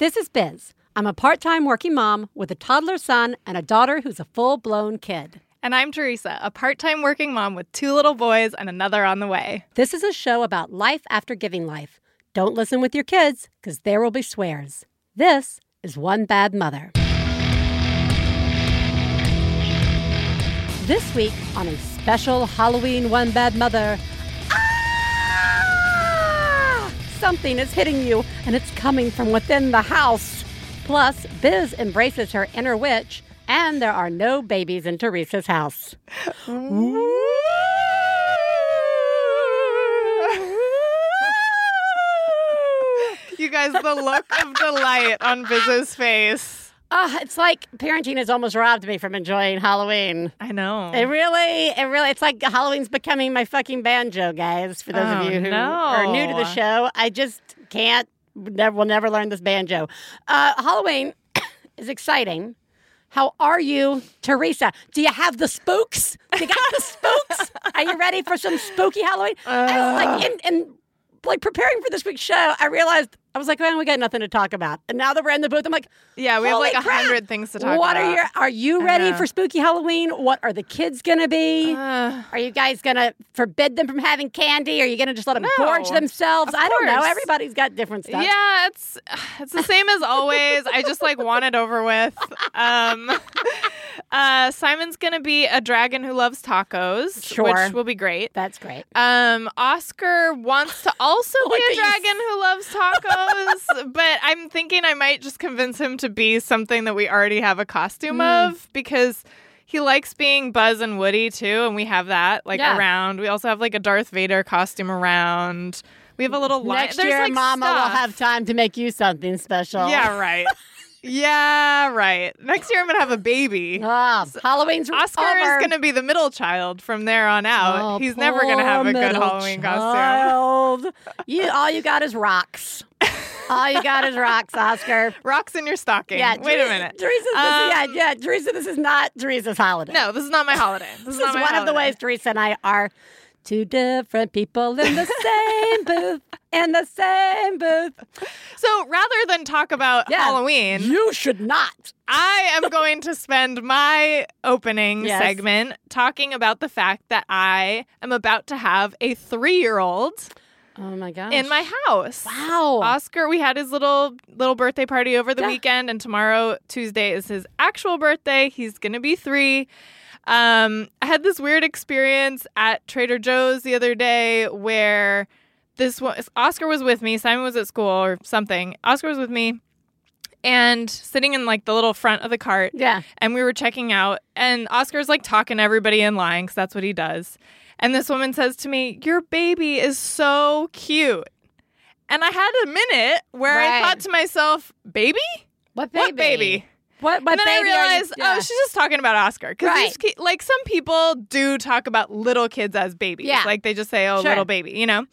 This is Biz. I'm a part time working mom with a toddler son and a daughter who's a full blown kid. And I'm Theresa, a part time working mom with two little boys and another on the way. This is a show about life after giving life. Don't listen with your kids, because there will be swears. This is One Bad Mother. This week on a special Halloween One Bad Mother. Something is hitting you, and it's coming from within the house. Plus, Biz embraces her inner witch, and there are no babies in Theresa's house. You guys, the look of delight on Biz's face. Ah, it's like parenting has almost robbed me from enjoying Halloween. I know. It really, it really, it's like Halloween's becoming my fucking banjo, guys. For those Oh, of you who no. are new to the show, I just can't, never, will never learn this banjo. Uh, Halloween is exciting. How are you, Theresa? Do you have the spooks? You got the spooks? Are you ready for some spooky Halloween? I was like, in, in like preparing for this week's show, I realized I was like, well, we got nothing to talk about. And now that we're in the booth, I'm like, yeah, we have like a hundred things to talk what about. are your? Are you ready for spooky Halloween? What are the kids gonna be? Uh, are you guys gonna forbid them from having candy? Are you gonna just let them No, gorge themselves? I don't know. Everybody's got different stuff. yeah, it's it's the same as always. I just like want it over with. Um, uh, Simon's gonna be a dragon who loves tacos, Sure. which will be great. that's great. Um, Oscar wants to also be a dragon who loves tacos, but I'm thinking I might just convince him to be something that we already have a costume Hmm. of because he likes being Buzz and Woody too, and we have that like Yeah. around. We also have like a Darth Vader costume around. We have a little lion. Next There's, year, like, Mama will have time to make you something special. Yeah, right. yeah, right. Next year I'm gonna have a baby. Ah, Halloween's Oscar over. is going to be the middle child from there on out. Oh, He's never going to have a good Halloween costume. you, all you got is rocks. All you got is rocks, Oscar. Rocks in your stocking. Yeah, Wait Theresa- a minute. Theresa, this, Um, yeah, yeah, Theresa, this is not Theresa's holiday. No, this is not my holiday. This, This is, is one of the ways Theresa and I are two different people in the same booth. In the same booth. So rather than talk about Yeah. Halloween, You should not. I am going to spend my opening Yes. segment talking about the fact that I am about to have a three-year-old Oh my gosh. in my house. Wow. Oscar, we had his little little birthday party over the Yeah. weekend, and tomorrow, Tuesday, is his actual birthday. He's gonna be three. Um, I had this weird experience at Trader Joe's the other day where this was Oscar was with me, Simon was at school or something. Oscar was with me and sitting in like the little front of the cart Yeah. and we were checking out and oscar's like talking to everybody in line because that's what he does and this woman says to me your baby is so cute and i had a minute where Right. i thought to myself baby What baby? what baby What, what and then i are you- realized yeah. oh she's just talking about oscar because Right. like some people do talk about little kids as babies Yeah. like they just say oh Sure. little baby you know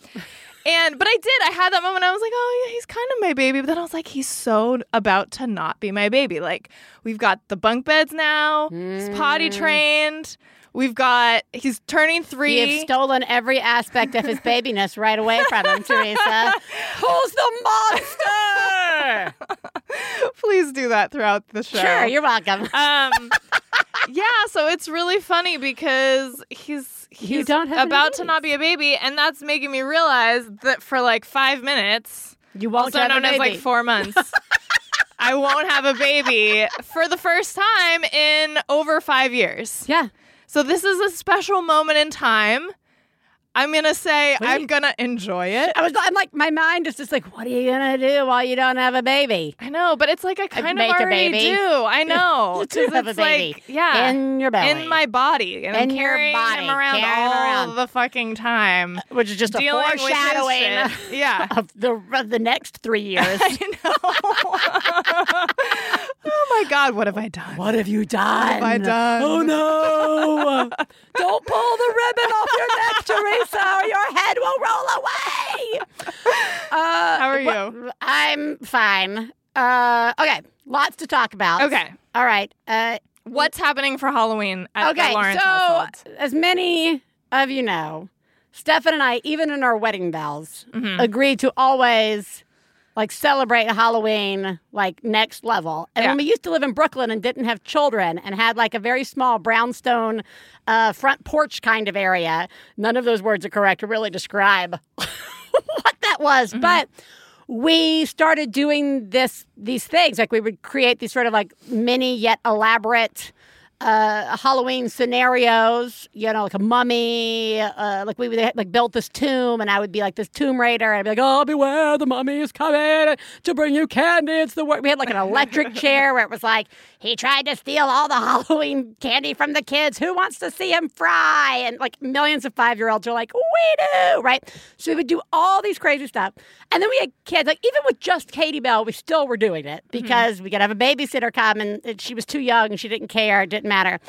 and but I did. I had that moment. I was like, oh yeah, he's kind of my baby. But then I was like, he's so about to not be my baby. Like we've got the bunk beds now. He's potty Mm. trained. We've got he's turning three. You've stolen every aspect of his babiness right away from him, Theresa. Who's the monster? Please do that throughout the show. sure, you're welcome. um yeah so it's really funny because he's You he's don't have about to not be a baby and that's making me realize that for like five minutes You won't also have known a as like four months i won't have a baby for the first time in over five years yeah. So this is a special moment in time i'm gonna say What i'm gonna enjoy it I was I'm like my mind is just like, what are you gonna do while you don't have a baby? I know, but it's like I kind of make a already baby. do. I know. You do 'Cause have a it's baby. like, yeah, In your belly. in my body, and I'm In your carrying body, him around carrying all around. the fucking time, uh, Which is just a dealing with his foreshadowing. Yeah, of the of the next three years. I know. Oh my god, what have I done? what have you done? What have I done? Oh no! Don't pull the ribbon off your neck, Theresa, or your head will roll away. Uh, How are you? I'm fine. Uh, okay, lots to talk about. Okay, All right. Uh, what's happening for Halloween at okay. the Lawrence so, household? as many of you know, Stefan and I, even in our wedding vows, Mhm. agreed to always like celebrate Halloween like next level. And Yeah. when we used to live in Brooklyn and didn't have children and had like a very small brownstone uh, front porch kind of area, none of those words are correct to really describe what that was. But we started doing this these things like we would create these sort of like mini yet elaborate uh, Halloween scenarios, you know, like a mummy, uh, like we would like built this tomb, and I would be like this tomb raider. I'd be like, "Oh, beware, the mummy is coming to bring you candy." It's the wor-. we had like an electric chair where it was like he tried to steal all the Halloween candy from the kids. Who wants to see him fry? And like millions of five year olds are like, "We do," right? So we would do all these crazy stuff, and then we had kids. Like even with just Katie Bell, we still were doing it because we could have a babysitter come, and and she was too young and she didn't care. It didn't matter.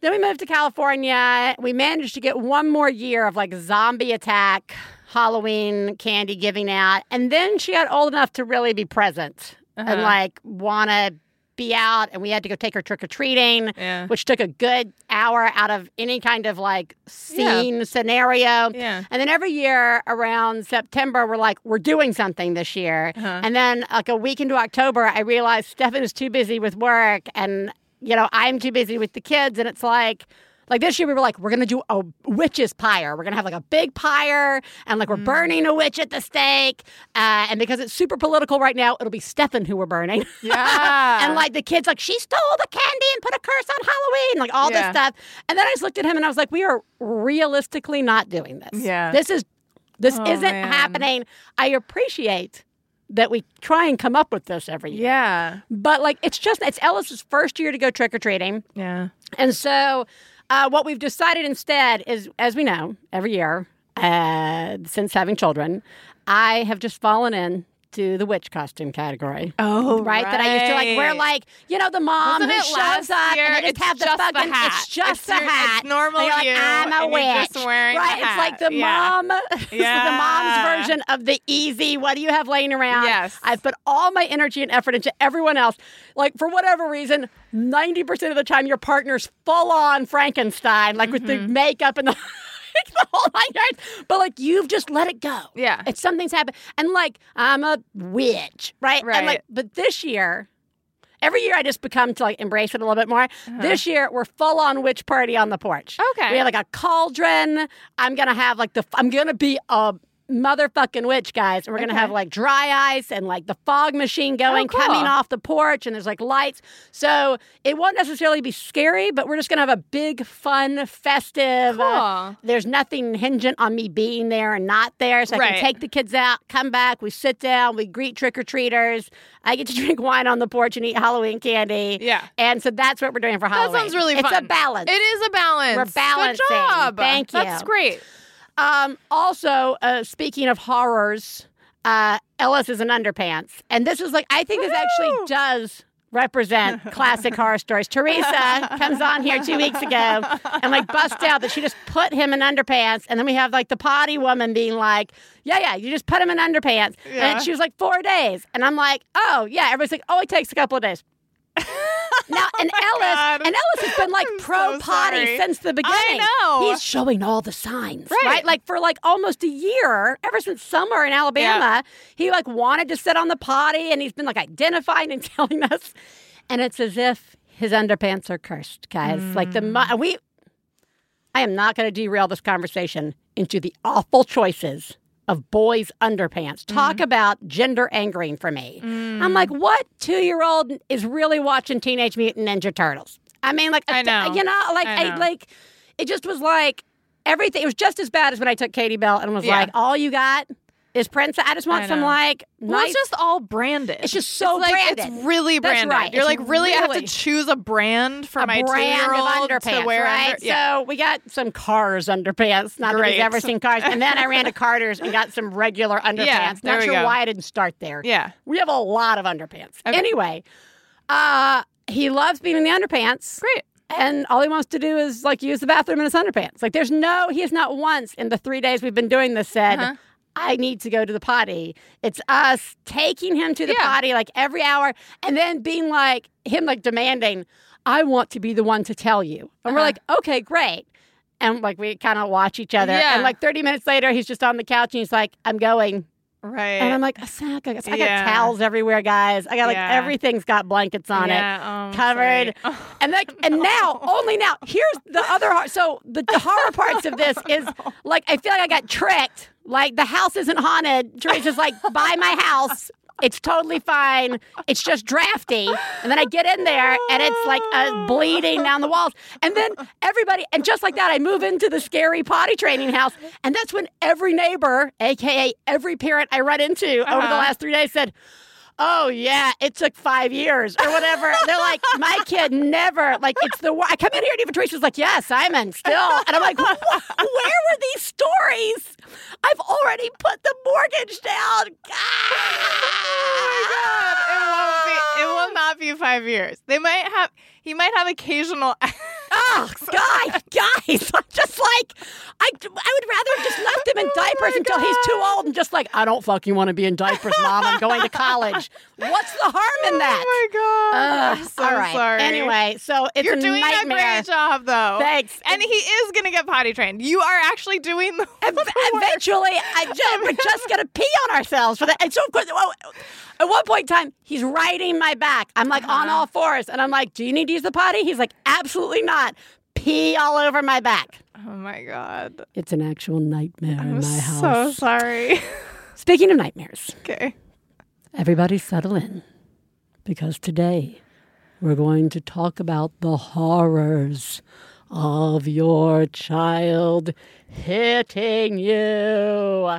Then we moved to California. We managed to get one more year of like zombie attack, Halloween candy giving out. And then she got old enough to really be present and Uh-huh. like want to be out. And we had to go take her trick or treating, Yeah. which took a good hour out of any kind of like scene scenario. Yeah. And then every year around September, we're like, we're doing something this year. Uh-huh. And then like a week into October, I realized Stefan is too busy with work and, you know, I'm too busy with the kids. And it's like, like this year, we were like, we're gonna do a witch's pyre. We're gonna have like a big pyre, and like we're Mm. burning a witch at the stake. Uh, and because it's super political right now, it'll be Stefan who we're burning. Yeah. and like the kids, like she stole the candy and put a curse on Halloween, like all Yeah. this stuff. And then I just looked at him and I was like, we are realistically not doing this. Yeah. this is this Oh, isn't man. happening. I appreciate that we try and come up with this every year. Yeah. But like it's just it's Ellis's first year to go trick or treating. Yeah. And so, uh, what we've decided instead is, as we know, every year uh, since having children, I have just fallen in to the witch costume category. Oh, Right? That I used to like wear, like you know, the mom Wasn't who it shows up year? and they just It's have the just the fucking. hat. It's just It's the your- it's hat. normal And you're like, you, I'm a witch. just wearing the right? It's like the Yeah. mom. Yeah. the mom's version of the easy. What do you have laying around? Yes. I've put all my energy and effort into everyone else. Like for whatever reason, ninety percent of the time, your partner's full on Frankenstein, like with the Mm-hmm. makeup and the. the whole nine yards, but like you've just let it go. Yeah. it's something's happened, and like I'm a witch, right? And Right. like, but this year, every year I just become to like embrace it a little bit more. This year we're full on witch party on the porch. Uh-huh. Okay. we have like a cauldron. I'm gonna have like the. I'm gonna be a motherfucking witch, guys. And we're gonna have like dry ice and like the fog machine going, cool. coming off the porch, and there's like lights. So it won't necessarily be scary, but we're just gonna have a big, fun, festive. uh, there's nothing hingent on me being there and not there, so I Right. can take the kids out, come back, we sit down, we greet trick or treaters. I get to drink wine on the porch and eat Halloween candy. Yeah. and so that's what we're doing for Halloween. That sounds really Fun. it's a balance. It is a balance. We're balancing. Good job. Thank you. That's great. Um, also, uh, speaking of horrors, uh, Ellis is an underpants, and this is like I think this actually does represent classic horror stories. Theresa comes on here two weeks ago and like busts out that she just put him in underpants, and then we have like the potty woman being like, "Yeah, yeah, you just put him in underpants," Yeah. and she was like four days, and I'm like, "Oh yeah," everybody's like, "Oh, it takes a couple of days." Now, and Ellis, God. and Ellis has been like I'm pro so potty sorry. since the beginning. know. He's showing all the signs, Right. right? Like for like almost a year, ever since summer in Alabama, he like wanted to sit on the potty, and he's been like identifying and telling us, and it's as if his underpants are cursed, guys. Like the Mm. we, I am not going to derail this conversation into the awful choices of boys' underpants. Talk Mm. about gender angering for me. I'm like, what two year old is really watching Teenage Mutant Ninja Turtles? I mean, like, I know. you know, like, I I like, it just was like everything. It was just as bad as when I took Katie Bell and was Yeah. like, all you got is Princess. I just want I some like, Well, nice. it's just all branded. It's just so like, branded. It's really That's branded. right. You're It's like, really, I have to choose a brand for a my brand of underpants, to wear. right? Under- yeah. So we got some Cars underpants. Not that Great. we've ever seen Cars. And then I ran to Carter's and got some regular underpants. there Not sure go. why I didn't start there. yeah. We have a lot of underpants. Okay. Anyway, uh, he loves being in the underpants. Great. And all he wants to do is like use the bathroom in his underpants. Like there's no, he has not once in the three days we've been doing this said, Uh-huh. I need to go to the potty. It's us taking him to the Yeah. potty like every hour and then being like, him like demanding, I want to be the one to tell you. And we're Uh-huh. like, okay, great. And like we kind of watch each other. Yeah. And like 30 minutes later, he's just on the couch and he's like, I'm going. Right. And I'm like. I got, I got Yeah. towels everywhere, guys. I got like Yeah. everything's got blankets on it. yeah, oh, I'm covered. sorry. And like, and now, only now. Here's the other. So the, the horror parts of this is like, I feel like I got tricked. Like the house isn't haunted. Theresa's like, buy my house. It's totally fine. It's just drafty. And then I get in there and it's like a bleeding down the walls. And then everybody, and just like that, I move into the scary potty training house. And that's when every neighbor, AKA every parent I run into over the Uh-huh. last three days said, Oh yeah, it took five years or whatever. They're like, my kid never like it's the. I come in here and even Theresa's like, yeah, Simon, still, and I'm like, where were these stories? I've already put the mortgage down. Oh my God. It won't be. It will not be five years. They might have. He might have occasional. Oh, guys, guys, I'm just like, I, I would rather have just left him in oh diapers my until he's too old and just like, I don't fucking want to be in diapers, mom. I'm going to college. What's the harm in that? Oh my god! Ugh, I'm so all right. sorry. Anyway, so it's You're a doing nightmare. a great job, though. Thanks. And he is gonna get potty trained. You are actually doing the. Ev- eventually, I just, we're just gonna pee on ourselves for that. And so, of course, well, at one point in time, he's riding my back. I'm like on Uh-huh. all fours, and I'm like, "Do you need to use the potty?" He's like, "Absolutely not." Pee all over my back. Oh my god! It's an actual nightmare I'm in my house. I'm so sorry. Speaking of nightmares, okay. everybody settle in because today we're going to talk about the horrors of your child hitting you.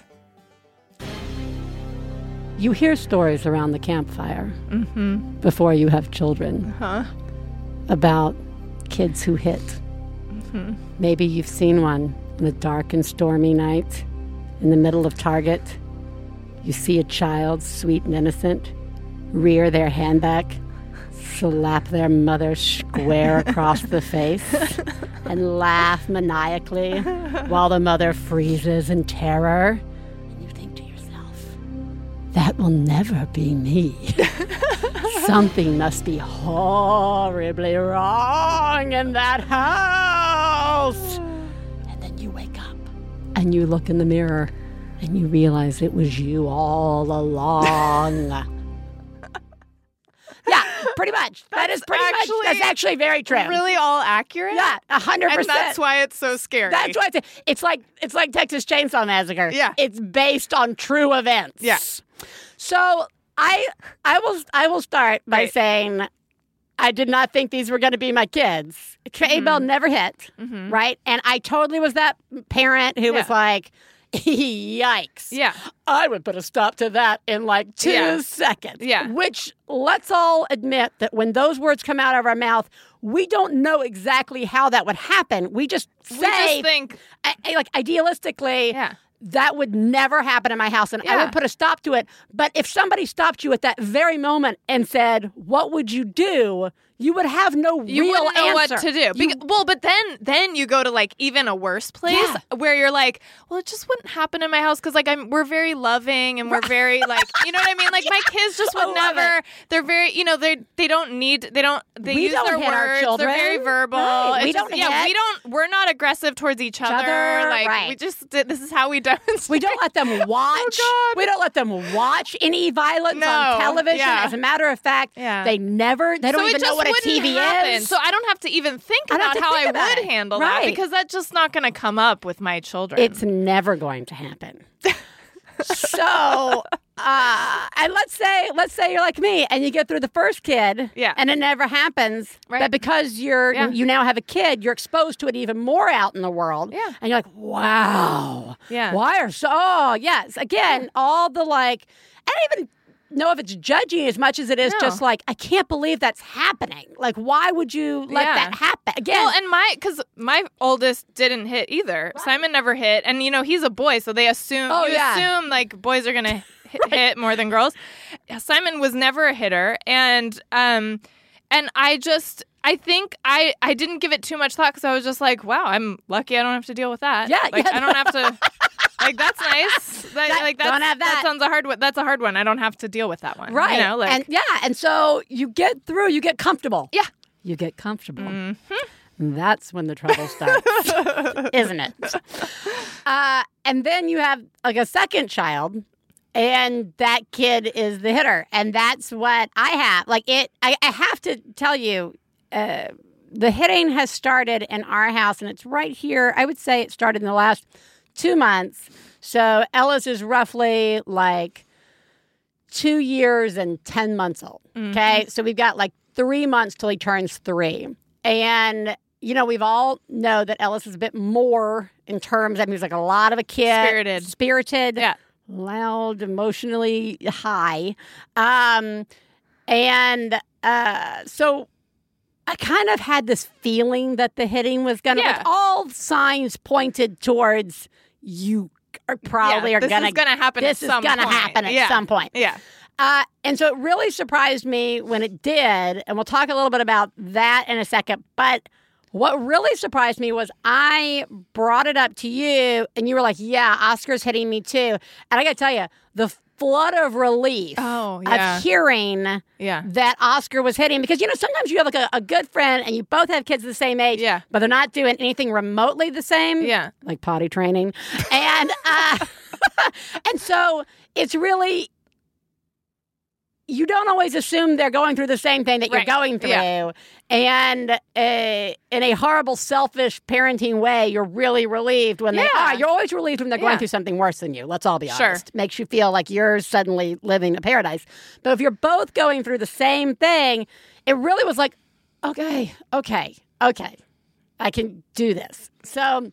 You hear stories around the campfire Mm-hmm. before you have children Huh? about kids who hit. Mm-hmm. Maybe you've seen one on a dark and stormy night in the middle of Target. You see a child, sweet and innocent, rear their hand back, slap their mother square across the face, and laugh maniacally while the mother freezes in terror. That will never be me. Something must be horribly wrong in that house. And then you wake up and you look in the mirror and you realize it was you all along. yeah, pretty much. That is That's pretty much. That's actually very true. Really all accurate? Yeah, a hundred And percent. that's why it's so scary. That's why it's, it's like it's like Texas Chainsaw Massacre. Yeah. it's based on true events. Yeah. So I I will I will start by Right. saying I did not think these were going to be my kids. Trey Mm-hmm. Bell never hit, Mhm. right? And I totally was that parent who was like, "Yikes!" Yeah. I would put a stop to that in like two Yeah. seconds. Yeah. Which let's all admit that when those words come out of our mouth, we don't know exactly how that would happen. We just say, We just think, I- like idealistically, yeah. That would never happen in my house and I would put a stop to it. But if somebody stopped you at that very moment and said, What would you do? You would have no You real wouldn't know answer. what to do. You- Bec- well, but then then you go to like even a worse place Yeah. where you're like, well, it just wouldn't happen in my house because like I'm we're very loving and we're very like you know what I mean. Like my kids just would oh, love never. They're very you know they they don't need they don't they We use don't their words. children. They're very verbal. Right. We just- don't yeah hit. we don't we're not aggressive towards each other. other, Like right. we just this is how we demonstrate. we don't let them oh, watch. God. We don't let them watch any violence No, on television. yeah. As a matter of fact, Yeah. they never. They don't so even know just what a wouldn't TV happen. is. So I don't have to even think about how think I about would it. handle Right. that because that's just not going to come up with my children. It's never going to happen. so, uh, and let's say, let's say you're like me, and you get through the first kid, Yeah. and it never happens. Right. But because you're, Yeah. you now have a kid, you're exposed to it even more out in the world. Yeah. and you're like, wow, Yeah. Why are so? Oh, yes. Again, all the like, don't even know if it's judging as much as it is No. just like, I can't believe that's happening. Like, why would you let Yeah. that happen? Again, Well, and my because my oldest didn't hit either. Simon never hit, and you know he's a boy, so they assume Oh, you yeah. assume like boys are gonna hit, hit more than girls. Simon was never a hitter, and um, and I just I think I I didn't give it too much thought because I was just like, wow, I'm lucky I don't have to deal with that. Yeah, like yeah. I don't have to. Like that's nice. That, That- like don't that's, have that. sounds a hard one. That's a hard one. I don't have to deal with that one. Right. You know, like and yeah, and so you get through, you get comfortable. Yeah. You get comfortable. Mm-hmm. That's when the trouble starts, isn't it? Uh, and then you have like a second child, and that kid is the hitter. And that's what I have. Like it, I, I have to tell you, uh, the hitting has started in our house, and it's right here. I would say it started in the last two months. So Ellis is roughly like two years and 10 months old. Okay. So we've got like three months till he turns three. And, you know, we've all know that Ellis is a bit more in terms, I mean, he's like a lot of a kid. Spirited. Spirited. Yeah. Loud, emotionally high. Um, and uh, so I kind of had this feeling that the hitting was going to, Yeah. like, all signs pointed towards you are probably yeah, are this going is gonna happen. this at is some going to point. happen at yeah. some point. Yeah. Uh, and so it really surprised me when it did. And we'll talk a little bit about that in a second. But what really surprised me was I brought it up to you, and you were like, Yeah, Oscar's hitting me too. And I got to tell you, the flood of relief Oh, yeah. of hearing Yeah. that Oscar was hitting because you know sometimes you have like a, a good friend and you both have kids the same age, Yeah. but they're not doing anything remotely the same, Yeah. like potty training, and uh, and so it's really you don't always assume they're going through the same thing that Right. you're going through, Yeah. and uh, in a horrible, selfish parenting way, you're really relieved when they are. You're always relieved when they're going Yeah. through something worse than you. Let's all be Sure. honest. Makes you feel like you're suddenly living a paradise. But if you're both going through the same thing, it really was like, okay, okay, okay, I can do this. So,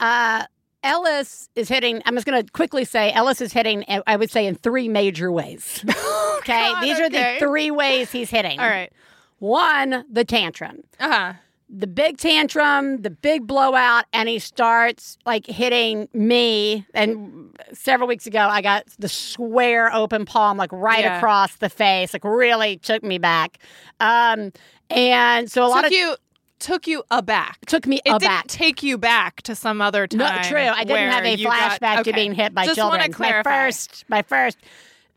uh, Ellis is hitting. I'm just going to quickly say Ellis is hitting. uh, I would say in three major ways. Okay, God, these are okay. the three ways he's hitting. All right. One, the tantrum Uh huh. the big tantrum, the big blowout, and he starts like hitting me. And several weeks ago, I got the square open palm, like right Yeah. across the face, like really took me back. Um, and so a lot of you took you aback. took me It aback. didn't take you back to some other time. No, true. I didn't have a you got- flashback to being hit by Just children. Want to clarify. My first, my first,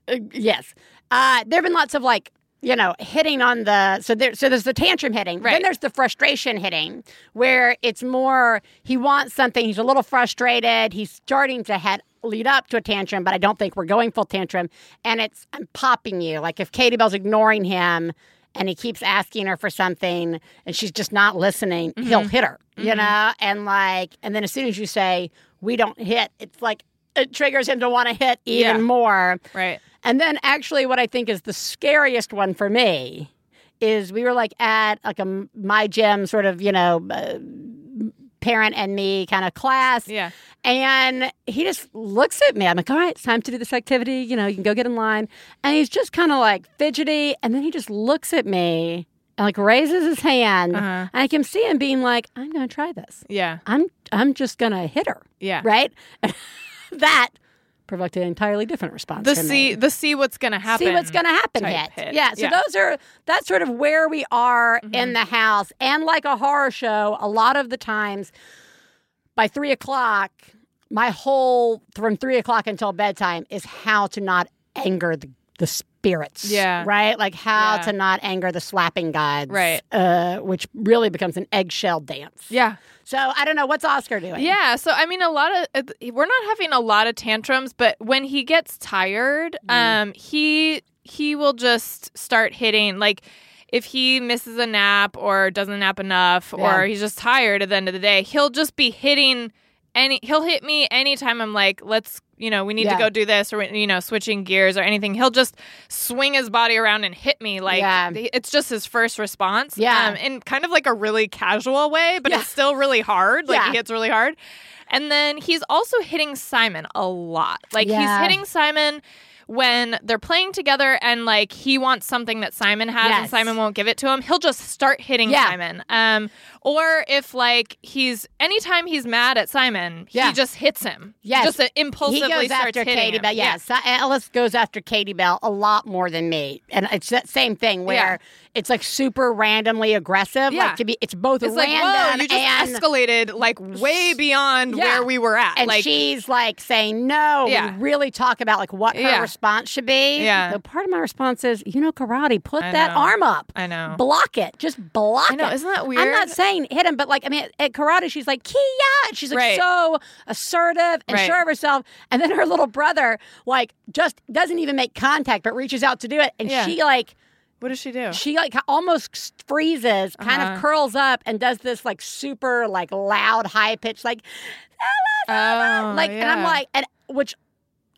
uh, yes. Uh, there have been lots of like, you know, hitting on the so there. So there's the tantrum hitting. Then there's the frustration hitting, where it's more he wants something. He's a little frustrated. He's starting to head lead up to a tantrum, but I don't think we're going full tantrum. And it's I'm popping you. Like if Katie Bell's ignoring him. And he keeps asking her for something, and she's just not listening. He'll hit her, you know. And like, and then as soon as you say we don't hit, it's like it triggers him to want to hit even Yeah. more. Right. And then actually what I think is the scariest one for me is we were like at like a my gym sort of, you know, uh, parent and me kind of class. Yeah. And he just looks at me. I'm like, all right, it's time to do this activity. You know, you can go get in line. And he's just kind of like fidgety. And then he just looks at me and like raises his hand. Uh-huh. And I can see him being like, I'm going to try this. Yeah. I'm I'm just going to hit her. Yeah. Right? that provoked an entirely different response. The see the see what's gonna happen. see what's going to happen hit. hit. Yeah. So Yeah. Mm-hmm. those are that's sort of where we are in the house. And like a horror show, a lot of the times by three o'clock, my whole from three o'clock until bedtime is how to not anger the, the spirits. Yeah. Right? Like how Yeah. to not anger the slapping gods. Right. Uh, which really becomes an eggshell dance. Yeah. So I don't know. What's Oscar doing? Yeah, so I mean, a lot of uh, we're not having a lot of tantrums, but when he gets tired, um, he he will just start hitting like. If he misses a nap or doesn't nap enough Yeah. or he's just tired at the end of the day, he'll just be hitting any he'll hit me anytime I'm like, let's you know, we need Yeah. to go do this or you know, switching gears or anything. He'll just swing his body around and hit me like Yeah. it's just his first response. Yeah. Um, in kind of like a really casual way, but Yeah. it's still really hard. Like he hits really hard. And then he's also hitting Simon a lot. Like he's hitting Simon when they're playing together and like he wants something that Simon has and Simon won't give it to him, he'll just start hitting Yeah. Simon. Um, or if like he's anytime he's mad at Simon, Yeah. he just hits him. Yes. just uh, he goes starts after hitting Katie him. Bell. Yes, Ellis goes after Katie Bell a lot more than me, and it's that same thing where Yeah. It's like super randomly aggressive. Yeah. Like to be, it's both It's like, random whoa, you just and escalated like way beyond Yeah. where we were at. and like, she's like saying no. Yeah. We really talk about like what her Yeah. response should be. Yeah. The part of my response is, you know, karate. Put I that know. arm up. I know. Block it. Just block I know. it. Isn't that weird? I'm not saying hit him, but like I mean, at karate, she's like Kia, and she's like Right. so assertive and Right. sure of herself. And then her little brother, like, just doesn't even make contact, but reaches out to do it, and she like what does she do? she like almost freezes, kind Uh-huh. of curls up, and does this like super like loud, high pitch like Oh, like, and I'm like, and which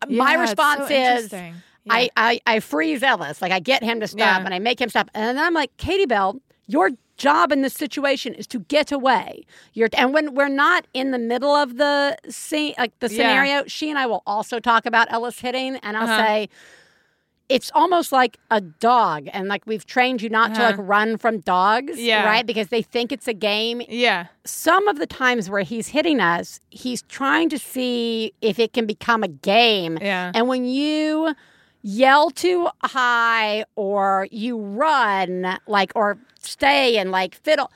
my Yeah, so response is. Yeah. I, I, I freeze Ellis. Like I get him to stop Yeah. and I make him stop. And then I'm like, Katie Bell, your job in this situation is to get away. You're and when we're not in the middle of the scene like the Yeah. scenario, she and I will also talk about Ellis hitting and I'll Uh-huh. say it's almost like a dog and like we've trained you not to Uh-huh. like run from dogs, Yeah. right? Because they think it's a game yeah. some of the times where he's hitting us, he's trying to see if it can become a game. Yeah. And when you yell too high or you run like or stay and like fiddle,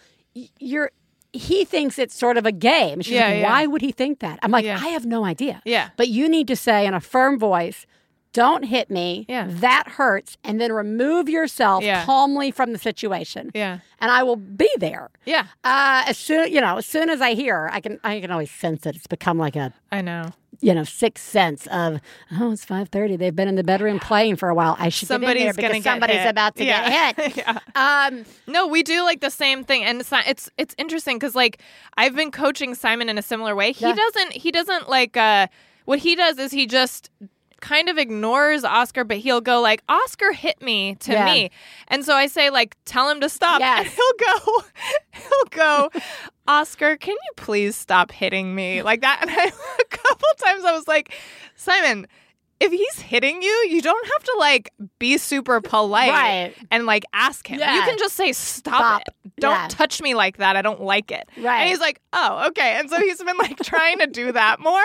you're he thinks it's sort of a game. She's Yeah, like, yeah. why would he think that? I'm like, Yeah. I have no idea. Yeah. But you need to say in a firm voice, don't hit me. Yeah. That hurts. And then remove yourself Yeah. calmly from the situation. Yeah. And I will be there. Yeah. Uh, as soon you know, as soon as I hear, I can I can always sense it. It's become like a I know. you know sixth sense of oh, it's five thirty. They've been in the bedroom playing for a while. I should Somebody's get in because somebody's hit. about to Yeah. get hit. yeah. Um, No, we do like the same thing, and it's not, it's it's interesting because like I've been coaching Simon in a similar way. He doesn't he doesn't like uh what he does is he just kind of ignores Oscar, but he'll go like Oscar hit me to Yeah. me, and so I say like tell him to stop, and he'll go he'll go Oscar, can you please stop hitting me like that? And I, a couple times I was like Simon. If he's hitting you, you don't have to like be super polite Right. and like ask him. You can just say, Stop, Stop. it. Don't Yeah. touch me like that. I don't like it. Right. And he's like, Oh, okay. And so he's been like trying to do that more.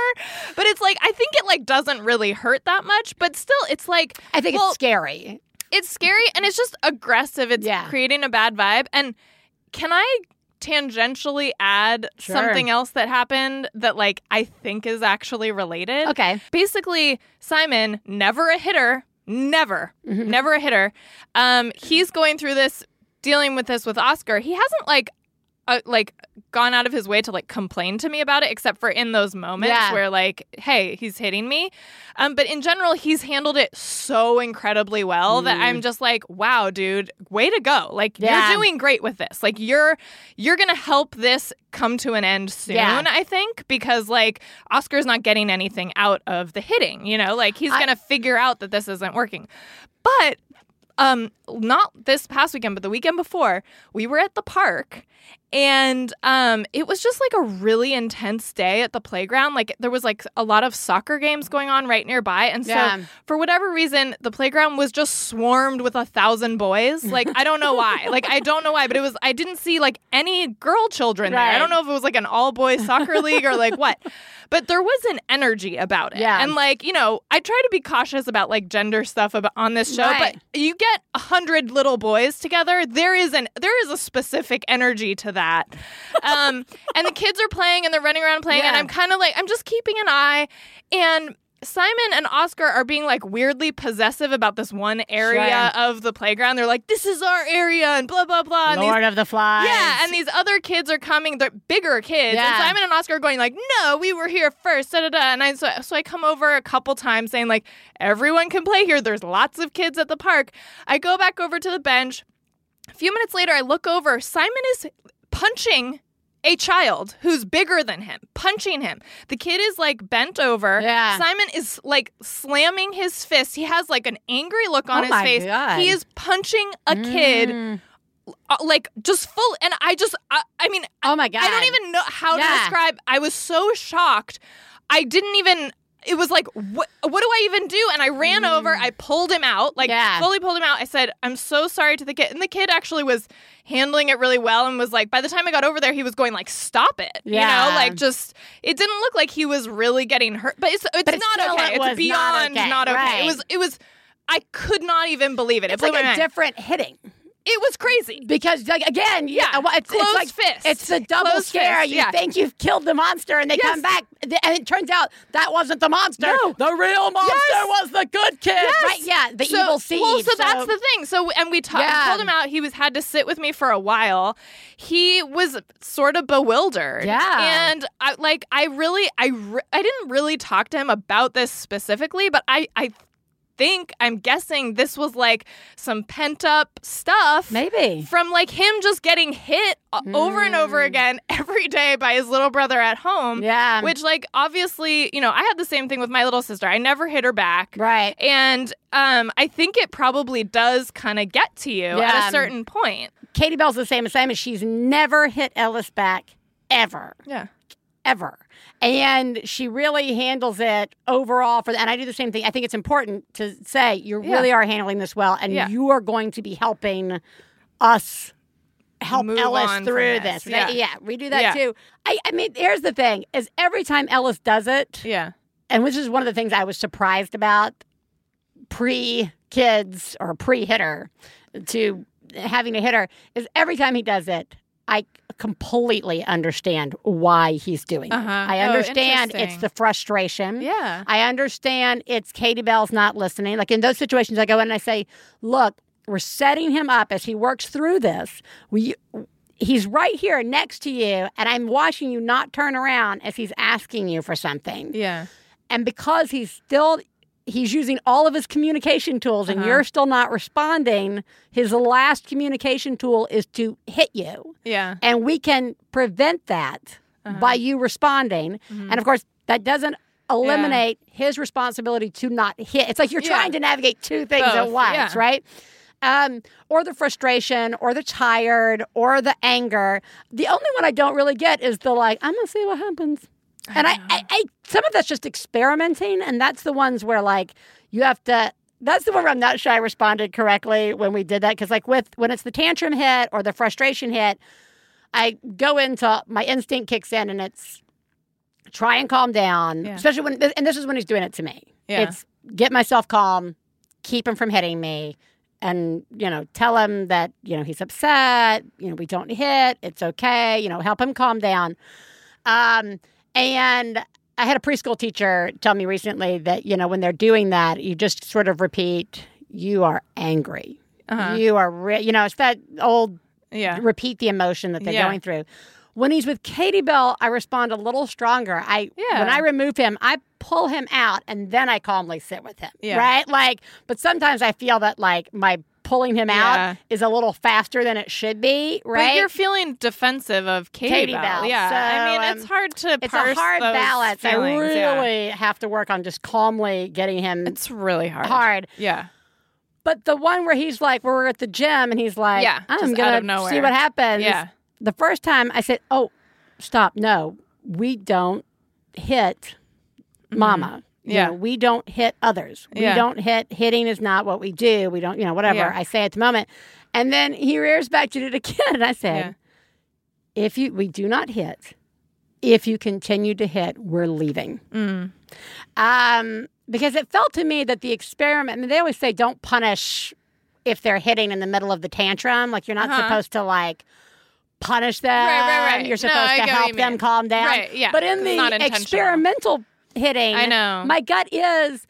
But it's like, I think it like doesn't really hurt that much, but still, it's like, I think well, it's scary. it's scary and it's just aggressive. It's Yeah. creating a bad vibe. And can I tangentially add Sure. something else that happened that like I think is actually related? Okay. basically Simon, never a hitter, never, Mm-hmm. never a hitter. Um, he's going through this, dealing with this with Oscar. He hasn't like, uh, like gone out of his way to like complain to me about it, except for in those moments Yeah. where like, hey, he's hitting me. Um, but in general, he's handled it so incredibly well that I'm just like, wow, dude, way to go! Like Yeah. you're doing great with this. Like you're you're gonna help this come to an end soon. Yeah. I think because like Oscar's not getting anything out of the hitting. You know, like he's I- gonna figure out that this isn't working. But um not this past weekend but the weekend before we were at the park and um it was just like a really intense day at the playground. Like there was like a lot of soccer games going on right nearby. And so Yeah. for whatever reason the playground was just swarmed with a thousand boys. Like i don't know why. Like i don't know why but it was i didn't see like any girl children there. I don't know if it was like an all boys soccer league or like what. But there was an energy about it. Yeah. and like you know i try to be cautious about like gender stuff about on this show Right. but you get a hundred little boys together there is an there is a specific energy to that um and the kids are playing and they're running around playing and i'm kind of like i'm just keeping an eye and Simon and Oscar are being like weirdly possessive about this one area of the playground. They're like, "This is our area," and blah blah blah. And these Lord of the Flies. yeah, and these other kids are coming. They're bigger kids, and Simon and Oscar are going like, "No, we were here first. Da da da." And I so so I come over a couple times saying like, "Everyone can play here. There's lots of kids at the park." I go back over to the bench. A few minutes later, I look over. Simon is punching a child who's bigger than him, punching him. The kid is like bent over. Yeah. Simon is like slamming his fist. He has like an angry look on Oh his my face. God. He is punching a kid Mm. uh, like just full and i just I, I mean Oh my god. i don't even know how to describe i was so shocked i didn't even it was like, what, what do I even do? And I ran mm. over, I pulled him out, like Yeah. fully pulled him out. I said, I'm so sorry to the kid. And the kid actually was handling it really well and was like, by the time I got over there, he was going like, stop it. Yeah. You know, like just, it didn't look like he was really getting hurt, but it's, it's But it not okay. not It's beyond okay, not okay. right. It was, it was, I could not even believe it. It It's blew like a different hitting. It was crazy. Because like again, yeah, it's, it's Closed like fist. it's the double Closed scare. fist, You yeah. think you've killed the monster, and they Yes. come back, th- and it turns out that wasn't the monster. No. The real monster Yes. was the good kid. Yes. Right? Yeah, the so, evil seed. Well, so, that's the thing. So and we ta- Yeah. pulled him out. He was had to sit with me for a while. He was sort of bewildered. Yeah. And I like I really I re- I didn't really talk to him about this specifically, but I I think I'm guessing this was like some pent up stuff. maybe. From like him just getting hit o- over and over Mm. again every day by his little brother at home. Yeah. Which, like, obviously, you know, I had the same thing with my little sister. I never hit her back. right. And um, I think it probably does kind of get to you at a certain point. Katie Bell's the same as Simon. She's never hit Ellis back ever. Yeah. Ever. And she really handles it overall for that. and I do the same thing. I think it's important to say you Yeah. really are handling this well and Yeah. you are going to be helping us help Move Ellis through this. this. Yeah. yeah, we do that too. I, I mean, here's the thing is every time Ellis does it, Yeah. and which is one of the things I was surprised about pre kids or pre hitter to having a hitter is every time he does it, I completely understand why he's doing Uh-huh. it. I Oh, understand it's the frustration. Yeah. I understand it's Katie Bell's not listening. Like in those situations, I go in and I say, look, we're setting him up as he works through this. We, he's right here next to you, and I'm watching you not turn around as he's asking you for something Yeah. and because he's still he's using all of his communication tools and Uh-huh. you're still not responding his last communication tool is to hit you Yeah. and we can prevent that Uh-huh. by you responding Mm-hmm. and of course that doesn't eliminate his responsibility to not hit it's like you're Yeah. trying to navigate two things at once yeah. right um, or the frustration, or the tired, or the anger. The only one I don't really get is the like, I'm gonna see what happens. And I, I, I, some of that's just experimenting, and that's the ones where like you have to. That's the one where I'm not sure I responded correctly when we did that because like with when it's the tantrum hit or the frustration hit, I go into my instinct kicks in and it's try and calm down, Yeah. especially when and this is when he's doing it to me. Yeah. It's get myself calm, keep him from hitting me, and you know tell him that you know he's upset. You know we don't hit. It's okay. You know help him calm down. Um, and I had a preschool teacher tell me recently that you know when they're doing that, you just sort of repeat, "You are angry. Uh-huh. You are, re-, you know, it's that old Yeah. repeat the emotion that they're Yeah. going through." When he's with Katie Bell, I respond a little stronger. I Yeah. when I remove him, I pull him out and then I calmly sit with him. Yeah. Right? Like, but sometimes I feel that like my pulling him Yeah. out is a little faster than it should be. Right? But you're feeling defensive of Katie, Katie Bell. Bell. Yeah. I mean, So, it's um, hard to it's a hard balance. I really yeah. have to work on just calmly getting him It's really hard. hard. Yeah. But the one where he's like, we're at the gym and he's like, Yeah, I'm gonna see what happens. Yeah. The first time I said, oh, stop. No, we don't hit mama. You. Yeah. know, we don't hit others. We Yeah. don't hit. Hitting is not what we do. We don't, you know, whatever Yeah. I say at the moment. And then he rears back to it again. And I said, Yeah. if you, we do not hit, if you continue to hit, we're leaving. Mm. Um, because it felt to me that the experiment, I mean, they always say don't punish if they're hitting in the middle of the tantrum. Like you're not Uh-huh. supposed to like punish them. Right, right, right. You're supposed I to help them calm down. Right, yeah. But in It's the experimental hitting, I know. my gut is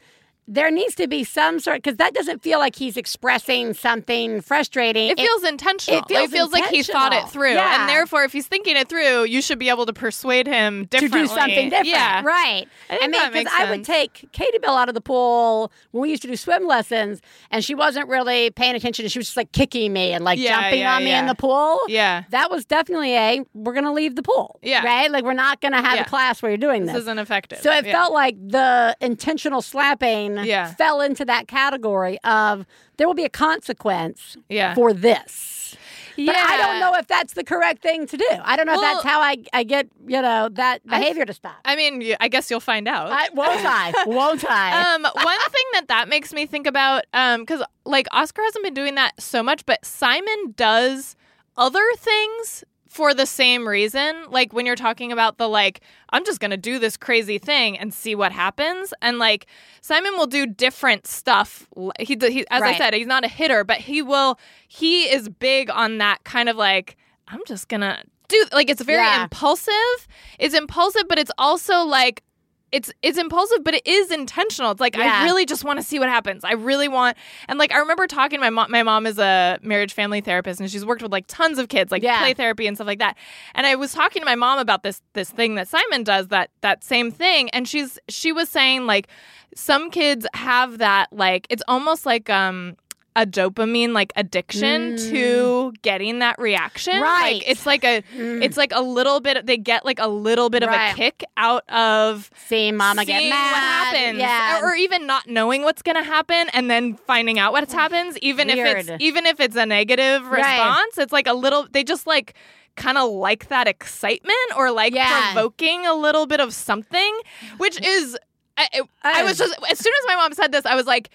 there needs to be some sort because that doesn't feel like he's expressing something frustrating. It feels intentional. it feels like he thought it through. Yeah. And therefore, if he's thinking it through, you should be able to persuade him to do something different. Yeah. Right. I think mean, because I would take Katie Bell out of the pool when we used to do swim lessons, and she wasn't really paying attention. And she was just like kicking me and like Yeah, jumping on me in the pool. Yeah. That was definitely a we're going to leave the pool. Yeah. Right? Like, we're not going to have a class where you're doing This this. isn't effective. So it felt like the intentional slapping Yeah. fell into that category of there will be a consequence Yeah. for this. But I don't know if that's the correct thing to do. I don't know Well- if that's how I, I get, you know, that I- behavior to stop. I mean, I guess you'll find out. I, won't I? Won't I? um, one thing that that makes me think about, um, because like Oscar hasn't been doing that so much, but Simon does other things for the same reason. Like when you're talking about the like, I'm just gonna do this crazy thing and see what happens, and like Simon will do different stuff. He, he as I said, he's not a hitter, but he will. He is big on that kind of like, I'm just gonna do like it's very Yeah. impulsive. It's impulsive, but it's also like it's it's impulsive, but it is intentional. It's like Yeah. I really just want to see what happens. I really want, and like I remember talking to my mom. My mom is a marriage family therapist, and she's worked with like tons of kids, like Yeah. play therapy and stuff like that. And I was talking to my mom about this this thing that Simon does that that same thing, and she's she was saying like some kids have that like it's almost like um a dopamine like addiction to getting that reaction. Mm. Right. Like it's like a Mm. it's like a little bit they get like a little bit of Right. a kick out of Seeing mama get mad. what happens Yeah. or, or even not knowing what's going to happen and then finding out what happens even if it's even if it's a negative Right. response it's like a little they just like kind of like that excitement or like Yeah. provoking a little bit of something which is I, I- I was Oh. just as soon as my mom said this I was like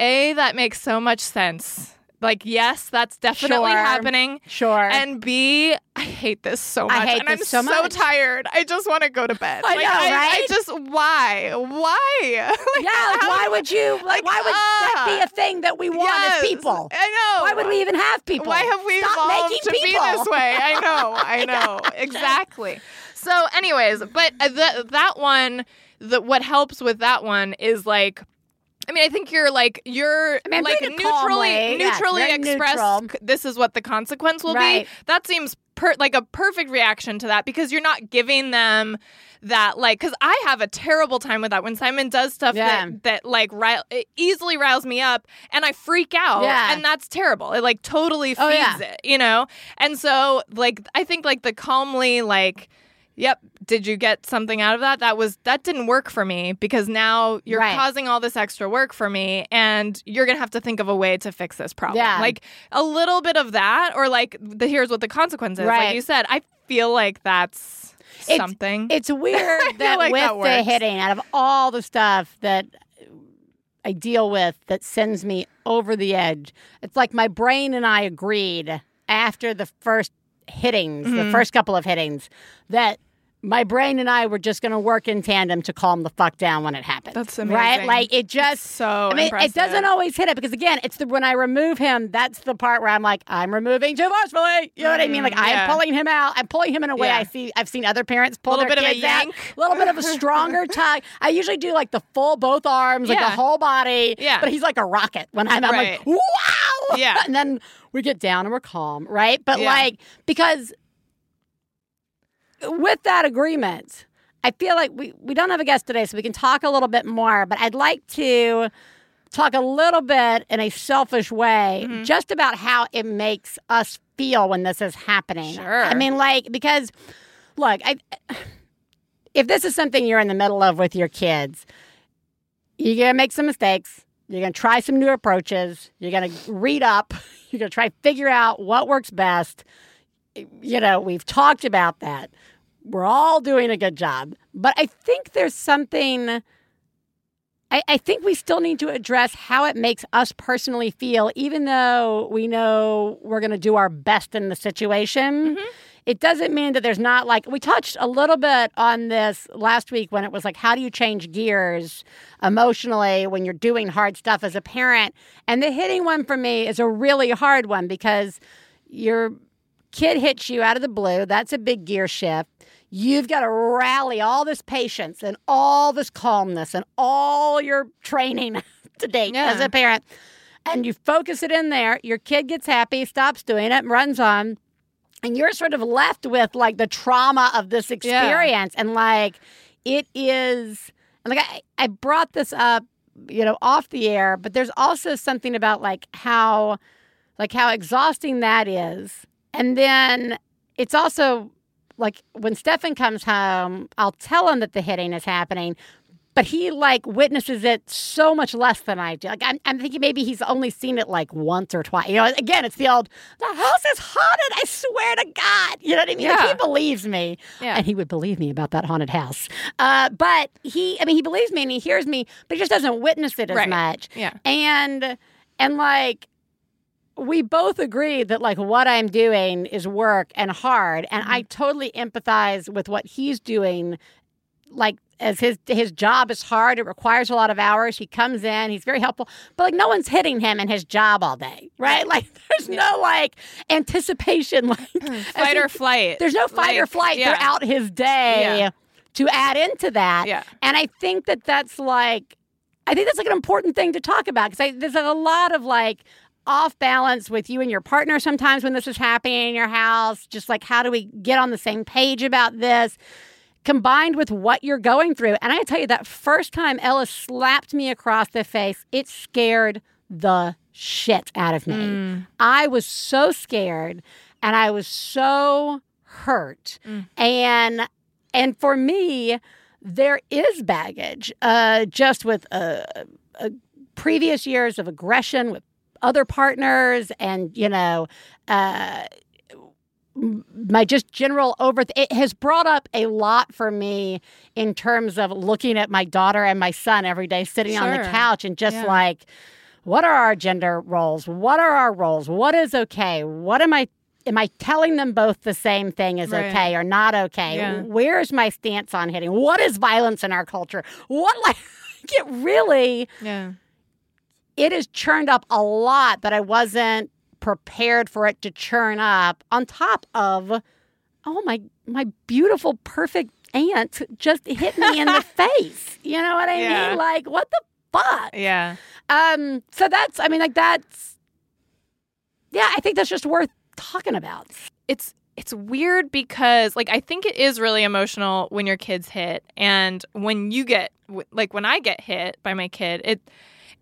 a that makes so much sense like yes that's definitely Sure. happening Sure. and B, I hate this so much. I hate and this I'm so much. tired. I just want to go to bed. I Like, know, I, right? I just why? Why? Like, yeah, like, how- why would you? Like, like, why would that ah. be a thing that we want Yes, as people? I know. Why would we even have people? Why have we Stop evolved making to be people. this way? I know. I know. exactly. So, anyways, but uh, that that one, the what helps with that one is like. I mean, I think you're like you're I'm like doing neutrally. Yeah, neutrally very express. neutral. This is what the consequence will Right. be. That seems per- like a perfect reaction to that because you're not giving them that like because I have a terrible time with that when Simon does stuff Yeah. that that like rile- easily riles me up and I freak out Yeah. and that's terrible. It like totally feeds Oh, yeah. it, you know. And so like I think like the calmly like. Yep. Did you get something out of that? That was that didn't work for me because now you're Right. causing all this extra work for me and you're going to have to think of a way to fix this problem. Yeah. Like a little bit of that or like the here's what the consequence is. Right. Like you said, I feel like that's It's- something. It's weird that like with that the hitting, out of all the stuff that I deal with that sends me over the edge, it's like my brain and I agreed after the first hittings, Mm-hmm. the first couple of hittings, that my brain and I were just going to work in tandem to calm the fuck down when it happened. That's Right? Like it just. so I mean, impressive. it doesn't always hit it because again, it's the when I remove him, that's the part where I'm like, I'm removing too forcefully. You know what I mean? Like Mm, yeah. I'm pulling him out. I'm pulling him in a way Yeah. I see. I've seen other parents pull a Little their bit of a yank. A little bit of a stronger tug. I usually do like the full both arms, like the whole body. Yeah. But he's like a rocket when I'm, I'm Right. like, wow. Yeah. and then we get down and we're calm, right? But Yeah. like because with that agreement, I feel like we, we don't have a guest today, so we can talk a little bit more, but I'd like to talk a little bit in a selfish way Mm-hmm. just about how it makes us feel when this is happening. Sure. I mean, like, because look, I if this is something you're in the middle of with your kids, you're gonna make some mistakes. You're gonna try some new approaches. You're gonna read up. You're try to figure out what works best. You know, we've talked about that. We're all doing a good job. But I think there's something I, I think we still need to address how it makes us personally feel, even though we know we're going to do our best in the situation. Mm-hmm. It doesn't mean that there's not like, we touched a little bit on this last week when it was like, how do you change gears emotionally when you're doing hard stuff as a parent? And the hitting one for me is a really hard one because your kid hits you out of the blue. That's a big gear shift. You've got to rally all this patience and all this calmness and all your training to date Yeah. as a parent. And you focus it in there. Your kid gets happy, stops doing it, runs on. And you're sort of left with like the trauma of this experience. And like it is, and like I, I brought this up, you know, off the air, but there's also something about like how, like how exhausting that is. And then it's also like when Stefan comes home, I'll tell him that the hitting is happening, but he like witnesses it so much less than I do. Like I'm, I'm thinking maybe he's only seen it like once or twice. You know, again, it's the old the house is haunted. I swear to God. You know what I mean? Like, he believes me, Yeah. and he would believe me about that haunted house. Uh, but he, I mean, he believes me and he hears me, but he just doesn't witness it as Right. much. Yeah. And and like we both agree that like what I'm doing is work and hard and I totally empathize with what he's doing like as his his job is hard it requires a lot of hours he comes in he's very helpful but like no one's hitting him in his job all day right like there's no like anticipation like hmm. Fight or flight. there's no fight or flight yeah. throughout his day Yeah. to add into that Yeah. and I think that that's like, I think that's like an important thing to talk about because there's a lot of like off balance with you and your partner sometimes when this is happening in your house. Just like, how do we get on the same page about this? Combined with what you're going through. And I tell you, that first time Ella slapped me across the face, it scared the shit out of me. Mm. I was so scared and I was so hurt. Mm. And and for me, there is baggage uh, just with uh, uh, previous years of aggression with other partners and you know uh, my just general over it has brought up a lot for me in terms of looking at my daughter and my son every day sitting on the couch and just Yeah. like what are our gender roles what are our roles what is okay what am i am i telling them both the same thing is Right. okay or not okay Yeah. where's my stance on hitting what is violence in our culture what like it really Yeah. it has churned up a lot that I wasn't prepared for it to churn up on top of oh my my beautiful perfect ant just hit me in the face. You know what I Yeah. mean? Like what the fuck? Yeah. Um so that's I mean like that's yeah, I think that's just worth talking about. it's it's weird because like I think it is really emotional when your kids hit and when you get like when I get hit by my kid it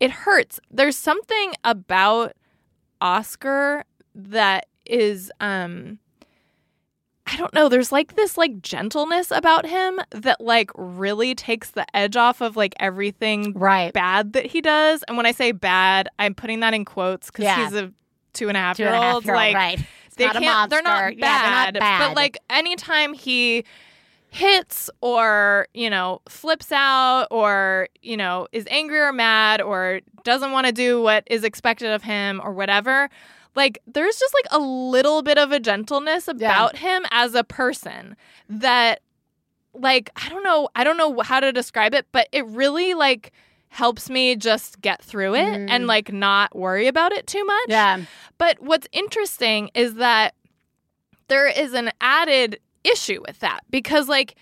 it hurts there's something about Oscar that is um I don't know there's like this like gentleness about him that like really takes the edge off of like everything Right. bad that he does and when I say bad I'm putting that in quotes because Yeah. he's a two and a half Two year and a half old like right. It's they not can't they're not bad, Yeah, they're not bad. but like anytime he hits or you know flips out or you know is angry or mad or doesn't want to do what is expected of him or whatever like there's just like a little bit of a gentleness about him as a person that like i don't know i don't know how to describe it but it really like helps me just get through it Mhm. and like not worry about it too much Yeah. but what's interesting is that there is an added issue with that because like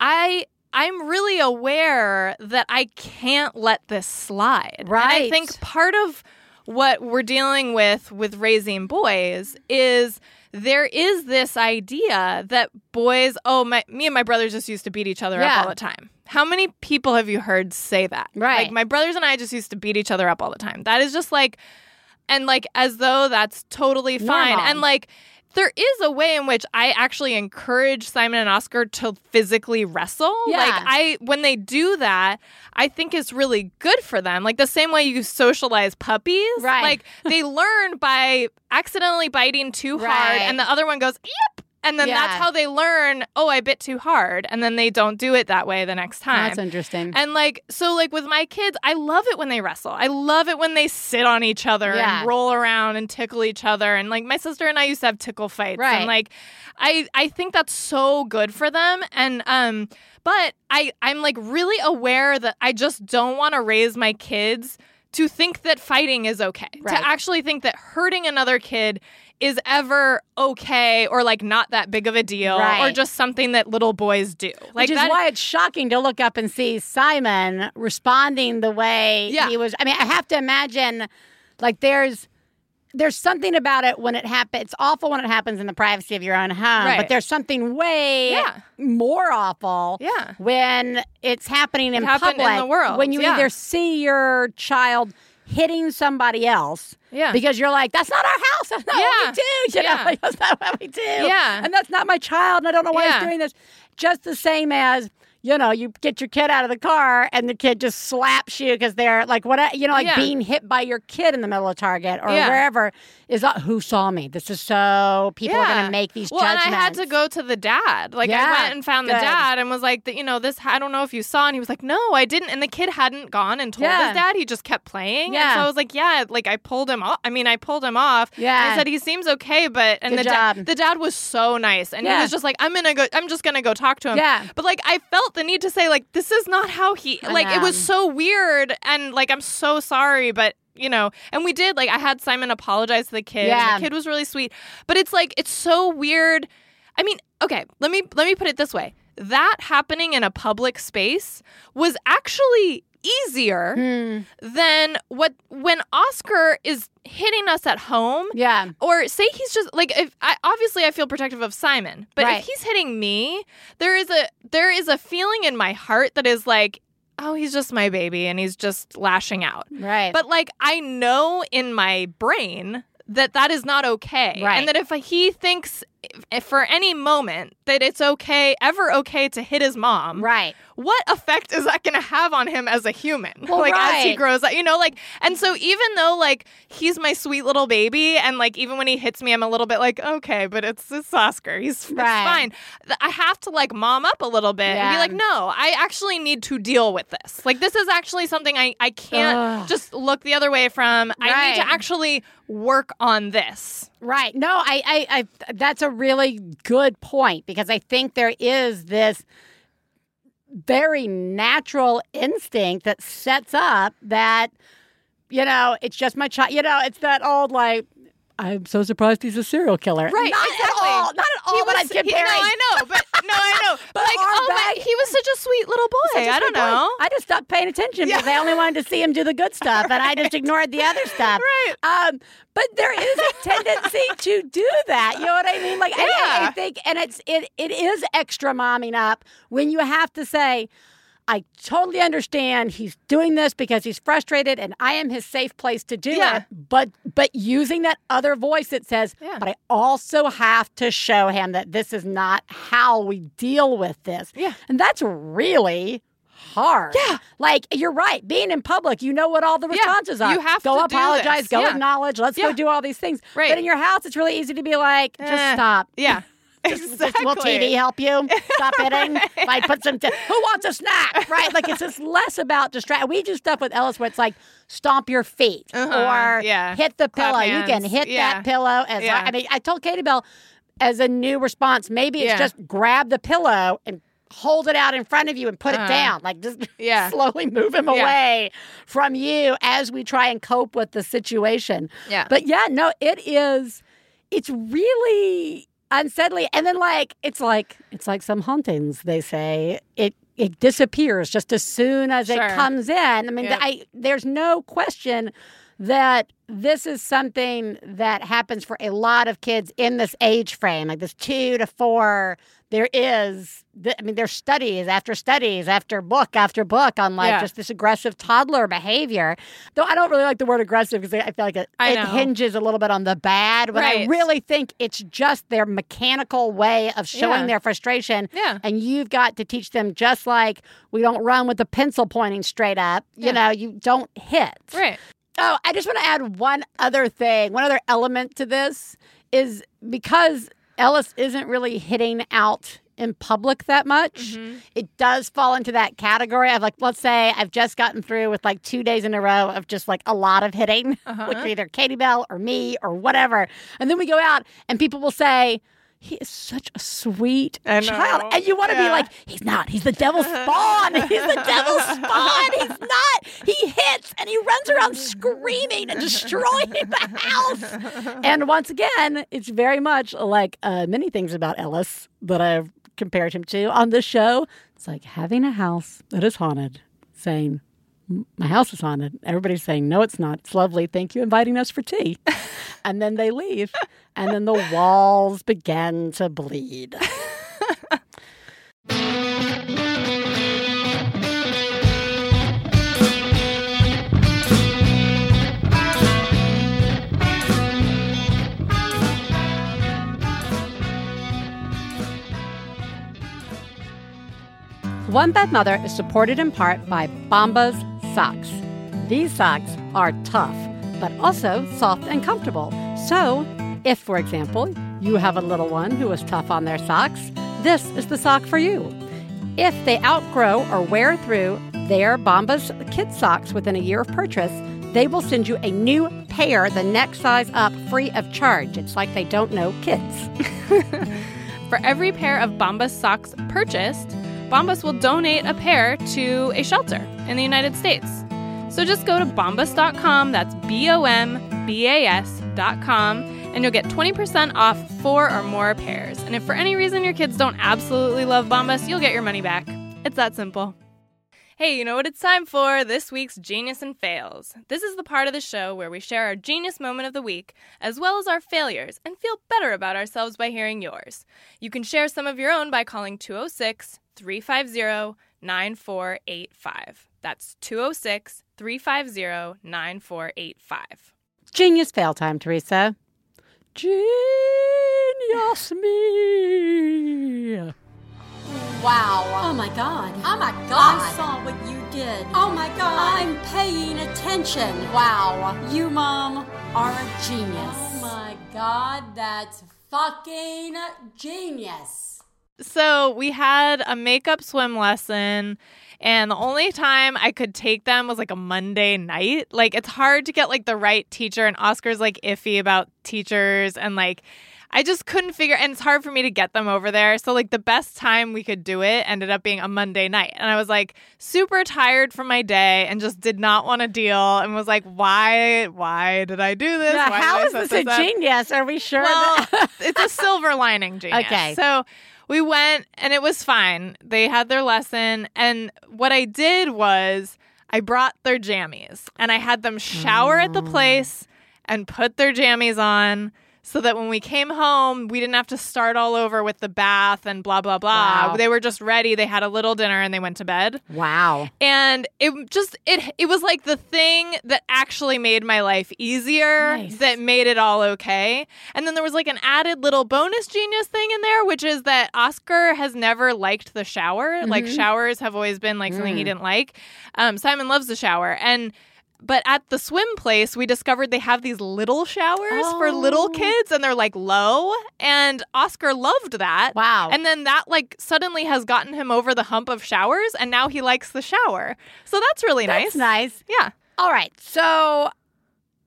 I I'm really aware that I can't let this slide. And I think part of what we're dealing with with raising boys is there is this idea that boys, oh my me and my brothers just used to beat each other Yeah. up all the time. How many people have you heard say that? Right. Like my brothers and I just used to beat each other up all the time. That is just like and like as though that's totally fine. Normal. And like there is a way in which I actually encourage Simon and Oscar to physically wrestle. Yeah. Like I when they do that, I think it's really good for them. Like the same way you socialize puppies. Right. Like they learn by accidentally biting too hard and the other one goes, Yep. And then Yeah. that's how they learn, oh, I bit too hard. And then they don't do it that way the next time. That's interesting. And like so like with my kids, I love it when they wrestle. I love it when they sit on each other Yeah. and roll around and tickle each other. And like my sister and I used to have tickle fights. Right. And like I I think that's so good for them. And um but I I'm like really aware that I just don't want to raise my kids to think that fighting is okay. Right. To actually think that hurting another kid is ever okay or like not that big of a deal or just something that little boys do. Like Which is that why it's shocking to look up and see Simon responding the way Yeah. he was. I mean, I have to imagine, like, there's there's something about it when it happens. It's awful when it happens in the privacy of your own home, Right. but there's something way Yeah. more awful Yeah. when it's happening in happened in the world, when you yeah. either see your child hitting somebody else. Yeah. Because you're like, that's not our house. That's not what Yeah. we do. You Yeah. know, like, that's not what we do. Yeah. And that's not my child. And I don't know why Yeah. he's doing this. Just the same as you know, you get your kid out of the car and the kid just slaps you because they're like, what, you know, like Yeah. being hit by your kid in the middle of Target or Yeah. wherever is not who saw me. This is so people are going to make these well, judgments. and I had to go to the dad. Like Yeah, I went and found the dad and was like, the, you know, this. I don't know if you saw, and he was like, no, I didn't. And the kid hadn't gone and told Yeah. his dad. He just kept playing. And Yeah. so I was like, yeah, like I pulled him off. I mean, I pulled him off. Yeah. I said he seems okay, but and Good the job. dad, the dad was so nice, and Yeah. he was just like, I'm gonna go. I'm just gonna go talk to him. Yeah. But like, I felt the need to say like, this is not how he. Like, it was so weird, and like, I'm so sorry, but. You know, and we did like I had Simon apologize to the kid. Yeah. The kid was really sweet, but it's like it's so weird. I mean, okay, let me let me put it this way. That happening in a public space was actually easier Hmm. than what when Oscar is hitting us at home Yeah. or say he's just like if I obviously I feel protective of Simon, but Right. if he's hitting me, there is a there is a feeling in my heart that is like, oh, he's just my baby and he's just lashing out. Right. But like I know in my brain that that is not okay, Right. and that if he thinks if for any moment that it's okay, ever okay to hit his mom, right. what effect is that going to have on him as a human? Well, like as he grows up, you know, like, and so even though like he's my sweet little baby, and like even when he hits me, I'm a little bit like, okay, but it's it's Oscar, he's it's Right. fine. I have to like mom up a little bit and be like, no, I actually need to deal with this. Like this is actually something I I can't Ugh. just look the other way from. I need to actually work on this. Right. No, I, I, I, that's a really good point because I think there is this very natural instinct that sets up that, you know, it's just my child. You know, it's that old like, I'm so surprised he's a serial killer. Right, Not exactly. at all. Not at all. He but was- he- comparing. no, I know, but no, I know. But like, oh my, he was such a sweet little boy. I don't boy. know. I just stopped paying attention because I only wanted to see him do the good stuff, and I just ignored the other stuff. Right. Um, but there is a tendency to do that. You know what I mean? Like I- I, I think, and it's it it is extra momming up when you have to say. I totally understand he's doing this because he's frustrated and I am his safe place to do Yeah. it. But but using that other voice that says, Yeah. but I also have to show him that this is not how we deal with this. Yeah. And that's really hard. Yeah. Like you're right. Being in public, you know what all the Yeah. responses are. You have go to apologize, go Yeah. acknowledge, let's go do all these things. Right. But in your house, it's really easy to be like, just Eh. stop. Yeah. Exactly. Will TV help you? Stop hitting. If I put some, t- who wants a snack? Right? Like it's just less about distract. We do stuff with Ellis where it's like stomp your feet Uh-huh, or yeah. hit the Clap pillow. You can hit yeah. that pillow as Yeah. hard. I mean, I told Katie Bell as a new response, maybe it's just grab the pillow and hold it out in front of you and put it Uh-huh. down. Like just Yeah. slowly move him Yeah. away from you as we try and cope with the situation. Yeah. But yeah, no, it is. It's really unsettling. And then like it's like it's like some hauntings. They say it it disappears just as soon as Sure. it comes in. I mean, Yep. I there's no question that this is something that happens for a lot of kids in this age frame, like this two to four. There is, I mean, there's studies after studies after book after book on like Yeah. just this aggressive toddler behavior. Though I don't really like the word aggressive because I feel like it, it hinges a little bit on the bad. But I really think it's just their mechanical way of showing Yeah. their frustration. Yeah. And you've got to teach them just like we don't run with the pencil pointing straight up. You know, you don't hit. Right. Oh, I just want to add one other thing. One other element to this is because Ellis isn't really hitting out in public that much, Mm-hmm. it does fall into that category of like, let's say I've just gotten through with like two days in a row of just like a lot of hitting, Uh-huh. like either Katie Bell or me or whatever. And then we go out and people will say, he is such a sweet child. And you want to be like, he's not. He's the devil's spawn. He's the devil's spawn. He's not. He hits and he runs around screaming and destroying the house. And once again, it's very much like uh, many things about Ellis that I've compared him to on this show. It's like having a house that is haunted, saying, "M- my house is haunted. Everybody's saying, no, it's not. It's lovely. Thank you inviting us for tea. and then they leave. And then the walls begin to bleed. One Bad Mother is supported in part by Bombas socks. These socks are tough, but also soft and comfortable. So, if, for example, you have a little one who is tough on their socks, this is the sock for you. If they outgrow or wear through their Bombas kid socks within a year of purchase, they will send you a new pair the next size up free of charge. It's like they don't know kids. For every pair of Bombas socks purchased, Bombas will donate a pair to a shelter in the United States. So just go to bombas.com, that's B O M B A S.com, and you'll get 20% off four or more pairs. And if for any reason your kids don't absolutely love Bombas, you'll get your money back. It's that simple. Hey, you know what it's time for? This week's Genius and Fails. This is the part of the show where we share our genius moment of the week, as well as our failures, and feel better about ourselves by hearing yours. You can share some of your own by calling 206 350 9485. That's 206 350 9485. Genius fail time, Theresa. Genius me. Wow. Oh my god. Oh my God. I saw what you did. Oh my god. I'm paying attention. Wow. You, Mom, are a genius. Oh my god, that's fucking genius. So we had a makeup swim lesson. And the only time I could take them was like a Monday night. Like it's hard to get like the right teacher and Oscar's like iffy about teachers and like I just couldn't figure and it's hard for me to get them over there. So like the best time we could do it ended up being a Monday night. And I was like super tired from my day and just did not want to deal and was like why why did I do this? Now, how is set this a up? genius? Are we sure? Well, that- it's a silver lining genius. Okay. So we went and it was fine. They had their lesson. And what I did was I brought their jammies and I had them shower at the Mm. place and put their jammies on so that when we came home, we didn't have to start all over with the bath and blah, blah, blah. Wow. They were just ready. They had a little dinner and they went to bed wow. and it just it it was like the thing that actually made my life easier Nice. that made it all okay and then there was like an added little bonus genius thing in there which is that oscar has never liked the shower like showers have always been like something he didn't like um, simon loves the shower and but at the swim place, we discovered they have these little showers for little Oh. kids and they're like low. And Oscar loved that. Wow. And then that like suddenly has gotten him over the hump of showers and now he likes the shower. So that's really That's nice. nice. Yeah. All right. So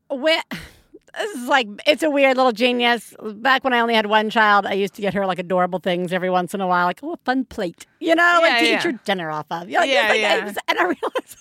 when this is like it's a weird little genius. Back when I only had one child, I used to get her like adorable things every once in a while, like oh a fun plate, you know, like Yeah, to eat yeah. your dinner off of. You know, like, Yeah, like, yeah. I and I realized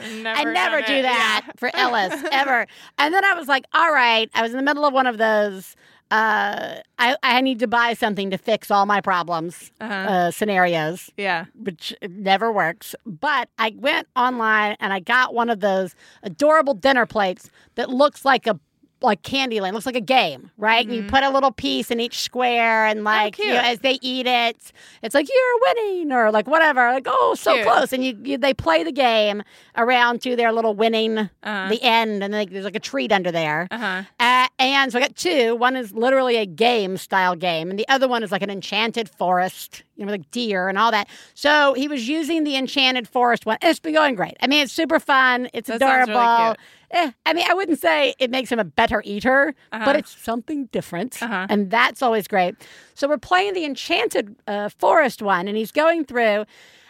Never I never do it. that Yeah. for Ellis ever. And then I was like, all right, I was in the middle of one of those. Uh, I, I need to buy something to fix all my problems Uh-huh. uh, scenarios Yeah. which never works. But I went online and I got one of those adorable dinner plates that looks like a like Candyland, looks like a game, right? And you put a little piece in each square, and like you know, as they eat it, it's like you're winning or like whatever, like oh so Cute. close, and you, you they play the game around to their little winning Uh-huh. the end, and there's like a treat under there. Uh-huh. Uh, and so I got two. One is literally a game style game, and the other one is like an enchanted forest, you know, like deer and all that. So he was using the enchanted forest one. It's been going great. I mean, it's super fun. It's That really adorable. cute. Eh, I mean, I wouldn't say it makes him a better eater, Uh-huh. but it's something different, Uh-huh. and that's always great. So we're playing the enchanted uh, forest one, and he's going through,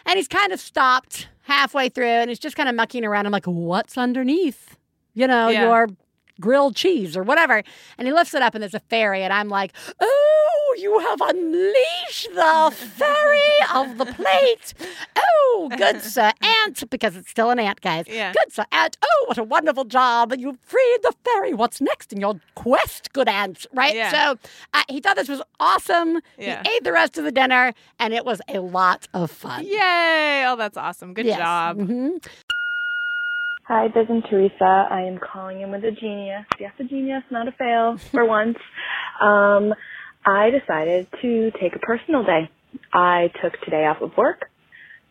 and he's kind of stopped halfway through, and he's just kind of mucking around. I'm like, what's underneath? You know, Yeah. your grilled cheese or whatever. And he lifts it up and there's a fairy. And I'm like, oh, you have unleashed the fairy of the plate. Oh, good sir ant, because it's still an ant, guys. Yeah. Good sir ant. Oh, what a wonderful job. You've freed the fairy. What's next in your quest, good ant? Right? Yeah. So uh, he thought this was awesome. Yeah. He ate the rest of the dinner and it was a lot of fun. Yay. Oh, that's awesome. Good Yes. job. Mhm. Hi, this is Teresa. I am calling in with a genius. Yes, a genius, not a fail for once. Um, I decided to take a personal day. I took today off of work.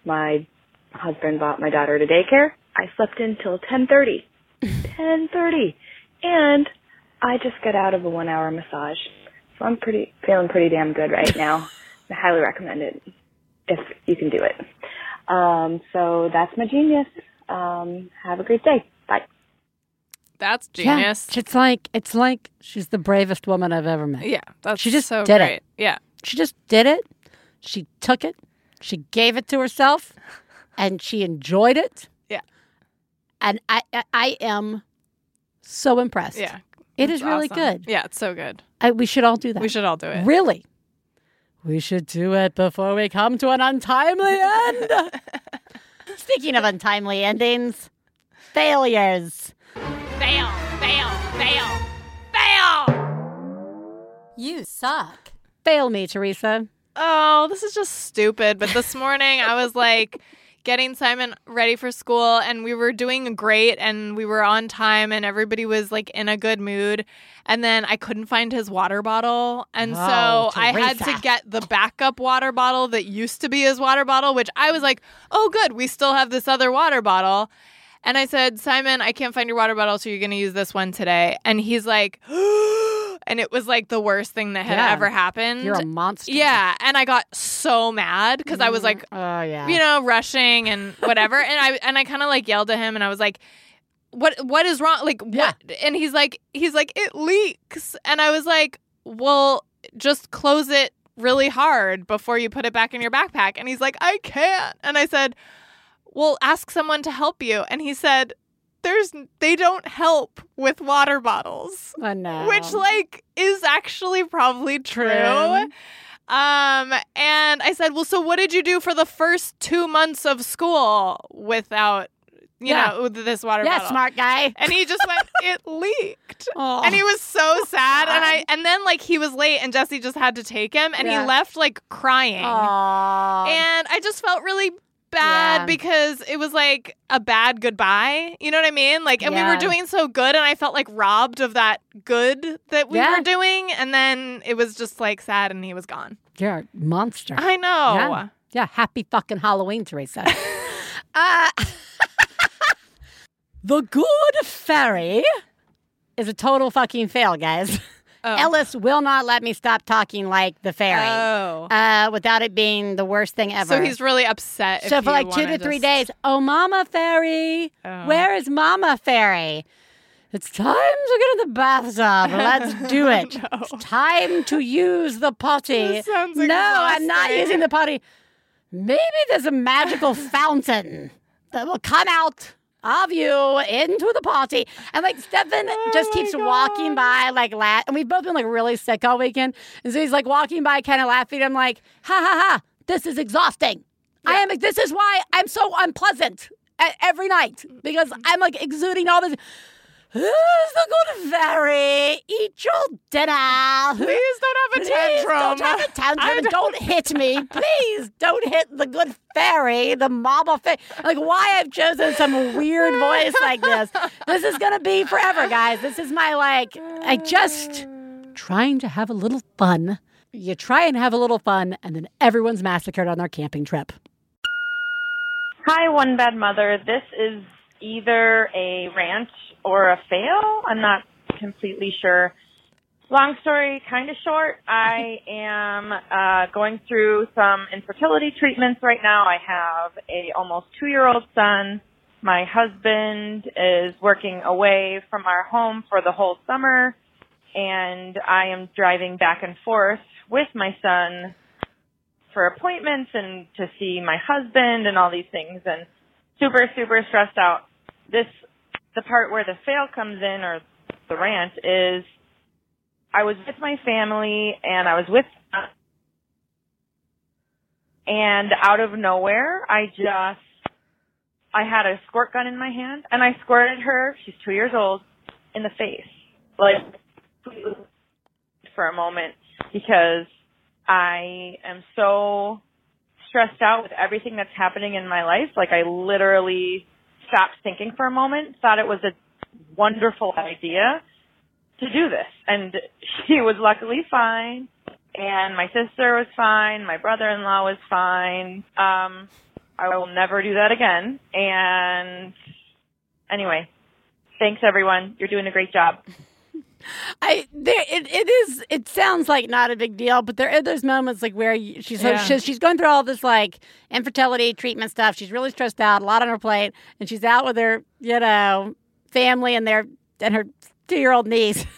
My husband bought my daughter to daycare. I slept in till 10:30. 10:30. And I just got out of a 1-hour massage. So I'm pretty feeling pretty damn good right now. I highly recommend it. if you can do it. Um, so that's my genius. Um, have a great day. Bye. That's genius. Yeah, it's like it's like she's the bravest woman I've ever met. Yeah, that's She just so did it. Yeah. She just did it. She took it. She gave it to herself, and she enjoyed it. Yeah. And I, I, I am so impressed. Yeah. It's is really awesome. good. Yeah, it's so good. I, we should all do that. We should all do it. Really, we should do it before we come to an untimely end. Speaking of untimely endings, failures. Fail, fail, fail, fail. You suck. Fail me, Theresa. Oh, this is just stupid. But this morning I was like getting Simon ready for school and we were doing great and we were on time and everybody was like in a good mood. And then I couldn't find his water bottle. And Oh, so I had to get the backup water bottle that used to be his water bottle, which I was like, oh, good. We still have this other water bottle. And I said, Simon, I can't find your water bottle, so you're going to use this one today. And he's like, and it was like the worst thing that had Yeah. ever happened. You're a monster. Yeah, and I got so mad because I was mm. like, Oh yeah. you know, rushing and whatever, and I and I kind of like yelled at him, and I was like, "What? What is wrong? Like what?" And he's like, "He's like, it leaks," and I was like, "Well, just close it really hard before you put it back in your backpack." And he's like, "I can't," and I said, "Well, ask someone to help you," and he said. There's they don't help with water bottles which like is actually probably true. True. Um, and I said, well, so what did you do for the first two months of school without, you Yeah. know, this water bottle? yeah, bottle? smart guy. And he just went, it leaked. Oh. And he was so sad, and I and then like he was late, and Jesse just had to take him, and Yeah. he left like crying, and I just felt really bad Yeah. because it was like a bad goodbye. You know what I mean? Like, and we were doing so good, and I felt like robbed of that good that we Yeah. were doing, and then it was just like sad, and he was gone. You're a monster. I know. Yeah. Yeah, happy fucking Halloween, Theresa. uh, the Good Fairy is a total fucking fail, guys. Oh. Ellis will not let me stop talking like the fairy Oh. uh, without it being the worst thing ever. so he's really upset. So for like two to three just- days, oh, Mama Fairy, Oh. where is Mama Fairy? It's time to get in the bathtub. Let's do it. No. It's time to use the potty. No, I'm not using the potty. Maybe there's a magical fountain that will come out of you into the party. And like Stefan oh just Oh my keeps walking by, like, la- and we've both been like really sick all weekend. And so he's like walking by, kind of laughing. I'm like, ha ha ha, this is exhausting. I am, this is why I'm so unpleasant every night because I'm like exuding all this. Who's the good fairy? Eat your dinner. Please don't have a Please tantrum. Don't have a tantrum. I and don't hit me. Please don't hit the good fairy, the mama fairy. Like why I've chosen some weird voice like this. This is gonna be forever, guys. This is my like. I just trying to have a little fun. You try and have a little fun, and then everyone's massacred on their camping trip. Hi, One Bad Mother. This is either a rant or a fail. I'm not completely sure. Long story, kind of short. I am uh, going through some infertility treatments right now. I have a almost two year old son. My husband is working away from our home for the whole summer, and I am driving back and forth with my son for appointments and to see my husband and all these things and super super stressed out this the part where the fail comes in or the rant is i was with my family and i was with and out of nowhere i just i had a squirt gun in my hand and i squirted her she's two years old in the face like for a moment because I am so stressed out with everything that's happening in my life. Like I literally stopped thinking for a moment, thought it was a wonderful idea to do this. And she was luckily fine. And my sister was fine. My brother-in-law was fine. Um, I will never do that again. And anyway, thanks everyone. You're doing a great job. I there it, it is it sounds like not a big deal, but there are those moments like where you, she's Yeah. she's, she's going through all this like infertility treatment stuff. She's really stressed out, a lot on her plate, and she's out with her you know family and their and her two year old niece.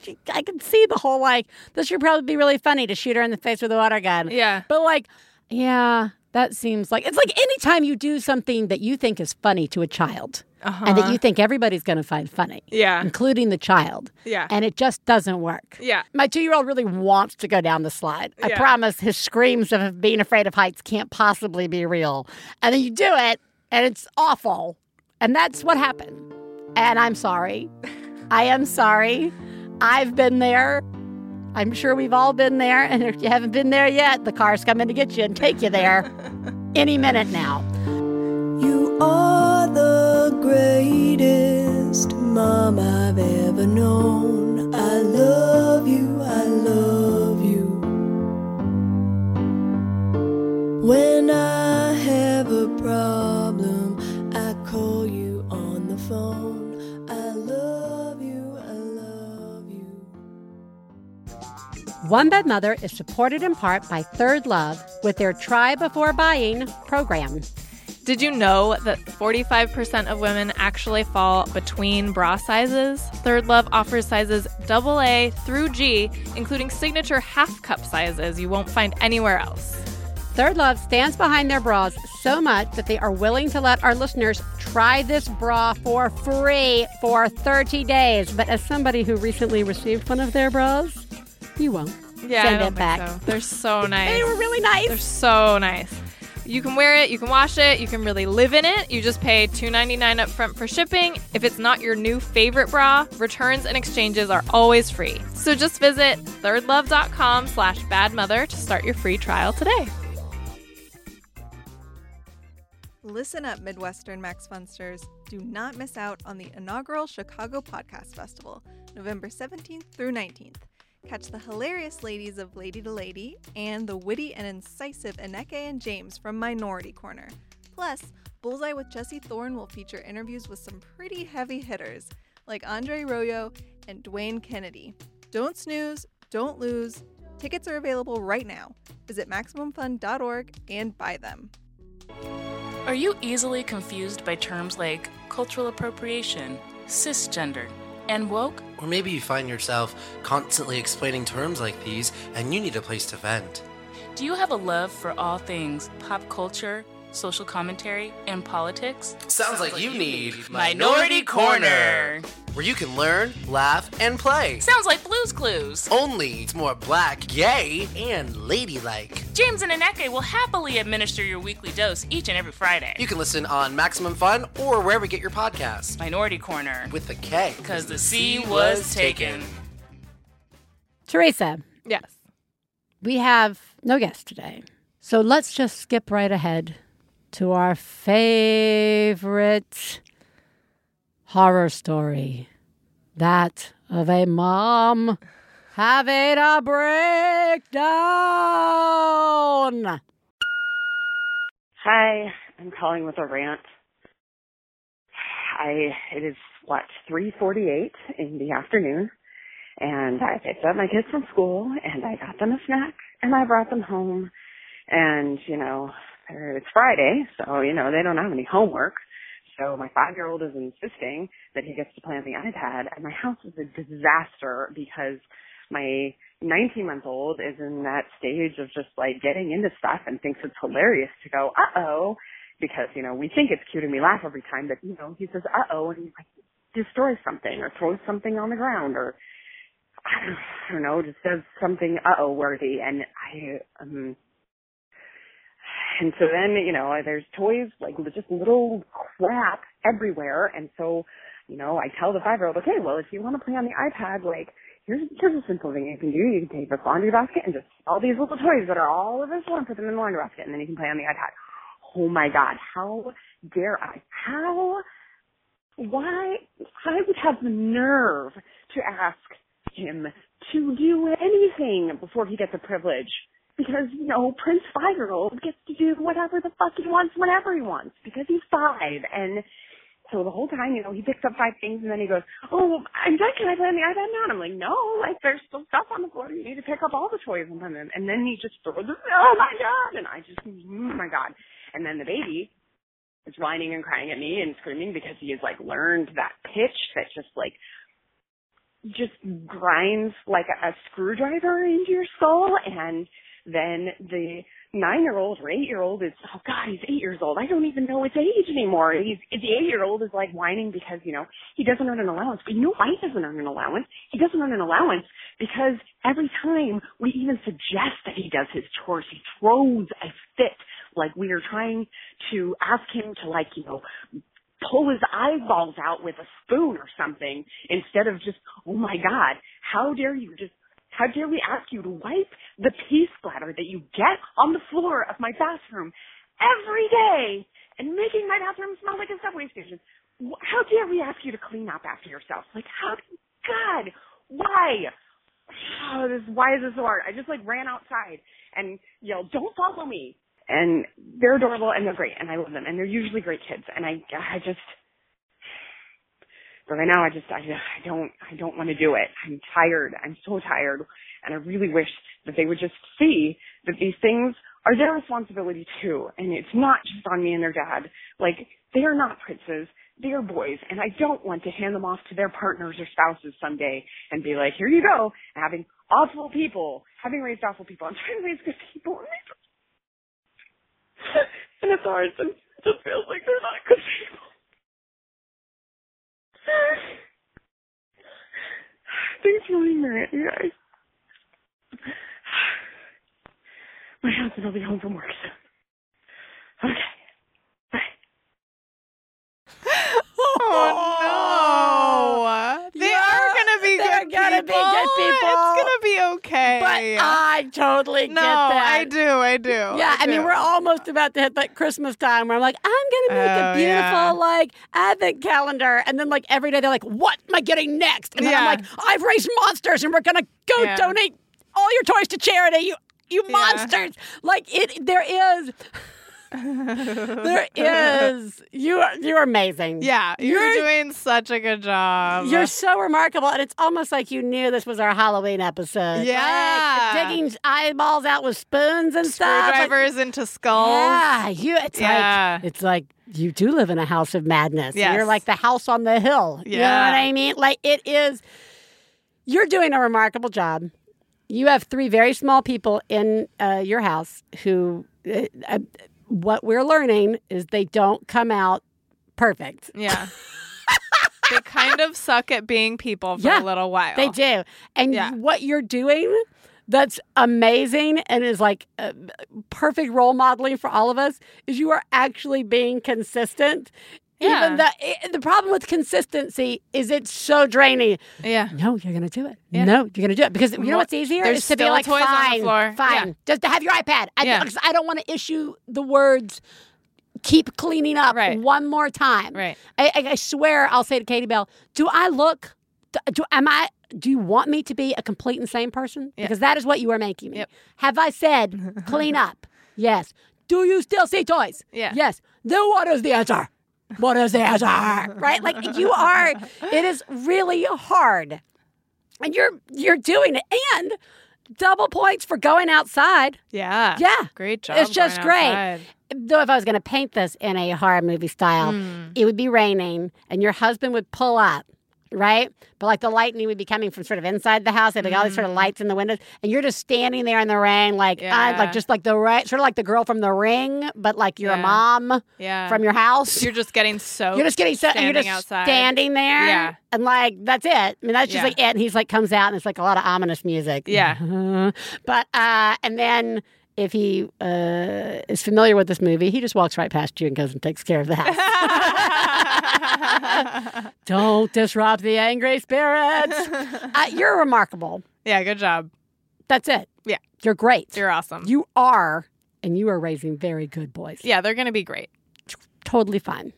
She, I can see the whole like this should probably be really funny to shoot her in the face with a water gun. Yeah. But like, yeah, that seems like it's like anytime you do something that you think is funny to a child and that you think everybody's going to find funny, Uh-huh. Yeah. including the child, Yeah. and it just doesn't work. Yeah. My two year old really wants to go down the slide. I promise his screams of being afraid of heights can't possibly be real. And then you do it, and it's awful. And that's what happened. And I'm sorry. I am sorry. I've been there. I'm sure we've all been there. And if you haven't been there yet, the car's coming to get you and take you there any minute now. You are the greatest mom I've ever known. I love you, I love you. When I have a problem, I call you on the phone. One Bad Mother is supported in part by ThirdLove with their Try Before Buying program. Did you know that 45% of women actually fall between bra sizes? ThirdLove offers sizes AA through G, including signature half cup sizes you won't find anywhere else. ThirdLove stands behind their bras so much that they are willing to let our listeners try this bra for free for 30 days. But as somebody who recently received one of their bras, you won't. Yeah, Send I don't it back. think so. They're so nice. They were really nice. They're so nice. You can wear it, you can wash it, you can really live in it. You just pay $2.99 up front for shipping. If it's not your new favorite bra, returns and exchanges are always free. So just visit thirdlove.com slash badmother to start your free trial today. Listen up, Midwestern Max Funsters. Do not miss out on the inaugural Chicago Podcast Festival, November 17th through 19th. Catch the hilarious ladies of Lady to Lady and the witty and incisive Aneke and James from Minority Korner. Plus, Bullseye with Jesse Thorn will feature interviews with some pretty heavy hitters like Andre Royo and Dwayne Kennedy. Don't snooze, don't lose. Tickets are available right now. Visit MaximumFun.org and buy them. Are you easily confused by terms like cultural appropriation, cisgender, and woke? Or maybe you find yourself constantly explaining terms like these and you need a place to vent. Do you have a love for all things pop culture, social commentary, and politics? Sounds like you need Minority Korner. where you can learn, laugh, and play. Sounds like Blues Clues. Only it's more black, gay, and ladylike. James and Aneke will happily administer your weekly dose each and every Friday. You can listen on Maximum Fun or wherever you get your podcasts. Minority Korner. With the K. Because the C was taken. Theresa, Yes. we have no guest today. So let's just skip right ahead to our favorite horror story that of a mom having a breakdown. Hi, I'm calling with a rant. I it is what 3:48 in the afternoon, and I picked up my kids from school and I got them a snack and I brought them home, and you know it's Friday, so you know they don't have any homework. So my five-year-old is insisting that he gets to play on the iPad, and my house is a disaster because my 19-month-old is in that stage of just like getting into stuff and thinks it's hilarious to go, uh-oh, because, you know, we think it's cute and we laugh every time, but, you know, he says, uh-oh, and he like destroys something or throws something on the ground or, I don't, I don't know, just does something uh-oh worthy, and I, um, and so then, you know, there's toys, like just little crap everywhere. And so, you know, I tell the five year old, okay, well, if you want to play on the iPad, like, here's, here's a simple thing you can do. You can take this laundry basket and just all these little toys that are all of this one, put them in the laundry basket, and then you can play on the iPad. Oh my God, how dare I? How, why, I would have the nerve to ask him to do anything before he gets a privilege because you know Prince five year old gets to do whatever the fuck he wants whenever he wants because he's five and So the whole time, you know, he picks up five things and then he goes, "Oh, I'm done. Can I play on the iPad now?" And I'm like, "No, like there's still stuff on the floor. You need to pick up all the toys and put them." And then he just throws it. Oh my god! And I just, oh my god! And then the baby is whining and crying at me and screaming because he has like learned that pitch that just like just grinds like a, a screwdriver into your skull and then the nine year old or eight year old is oh god he's eight years old. I don't even know his age anymore. He's the eight year old is like whining because you know he doesn't earn an allowance. But you know why he doesn't earn an allowance? He doesn't earn an allowance because every time we even suggest that he does his chores he throws a fit. Like we are trying to ask him to like you know pull his eyeballs out with a spoon or something instead of just, oh my God, how dare you just, how dare we ask you to wipe the pee splatter that you get on the floor of my bathroom every day and making my bathroom smell like a subway station? How dare we ask you to clean up after yourself? Like, how, God, why? Oh, this, why is this so hard? I just like ran outside and yelled, don't follow me and they're adorable and they're great and I love them and they're usually great kids and I I just but right now I just I I don't I don't want to do it. I'm tired. I'm so tired and I really wish that they would just see that these things are their responsibility too and it's not just on me and their dad. Like they are not princes. They are boys and I don't want to hand them off to their partners or spouses someday and be like, here you go, having awful people, having raised awful people. I'm trying to raise good people and it's hard. It just feels like they're not good people. Thanks for being there, you guys. My husband will be home from work soon. Okay. Oh no! They are gonna be they're good gonna be people. It's gonna be okay. But I totally no, get that. I do. I do. Yeah, I, I, mean, we're almost about to hit like Christmas time where I'm like, I'm gonna make Oh, a beautiful yeah. like advent calendar, and then like every day they're like, what am I getting next? And then I'm like, I've raised monsters, and we're gonna go Yeah. donate all your toys to charity. You you Yeah. monsters! Like it, there is. There is you are you're amazing Yeah, you're, You're- doing such a good job. you're so remarkable and it's almost like you knew this was our halloween episode Yeah. like, digging eyeballs out with spoons and stuff like- screwdrivers into skulls. Yeah, you. It's Yeah. like it's like you do live in a house of madness. Yes. You're like the house on the hill. You know Yeah. what I mean? Like it is. You're doing a remarkable job. You have three very small people in uh, your house who. Uh, uh, what we're learning is they don't come out perfect. Yeah. they kind of suck at being people for Yeah, a little while. They do. And Yeah. what you're doing that's amazing and is like uh, perfect role modeling for all of us is you are actually being consistent. Yeah. Even the i- the problem with consistency is it's so draining. Yeah. No, you're gonna do it. Yeah. No, you're gonna do it because you know what's easier there's is to be like toys on the fine, floor. fine, Yeah. just to have your iPad. I, Yeah. I don't want to issue the words. Keep cleaning up Right. one more time. Right. I, I, I swear, I'll say to Katie Bell, "Do I look? Do, do am I? Do you want me to be a complete insane person? Because that is what you are making me. Yep. Have I said clean up? Yes. Do you still see toys? Yeah. Yes. Then what is the answer? What is answer? right? Like you are. It is really hard, and you're you're doing it, and double points for going outside. Yeah. Yeah. Great job. It's just great. outside. Though if I was going to paint this in a horror movie style, Hmm. it would be raining and your husband would pull up, right? But like the lightning would be coming from sort of inside the house. There'd be all these sort of lights in the windows, and you're just standing there in the rain, like Yeah. like just like the right, sort of like the girl from The Ring, but like you're a mom Yeah. from your house. You're just getting so. You're just getting so, and you're standing just outside. standing there, Yeah. and like that's it. I mean, that's just Yeah. like it. And he's like comes out, and it's like a lot of ominous music. Yeah. but uh, and then if he uh, is familiar with this movie, he just walks right past you and goes and takes care of the house. Don't disrupt the angry spirits. uh, you're remarkable. Yeah. Good job. That's it. Yeah. You're great. You're awesome. You are, and you are raising very good boys. yeah. They're gonna be great. Totally fine.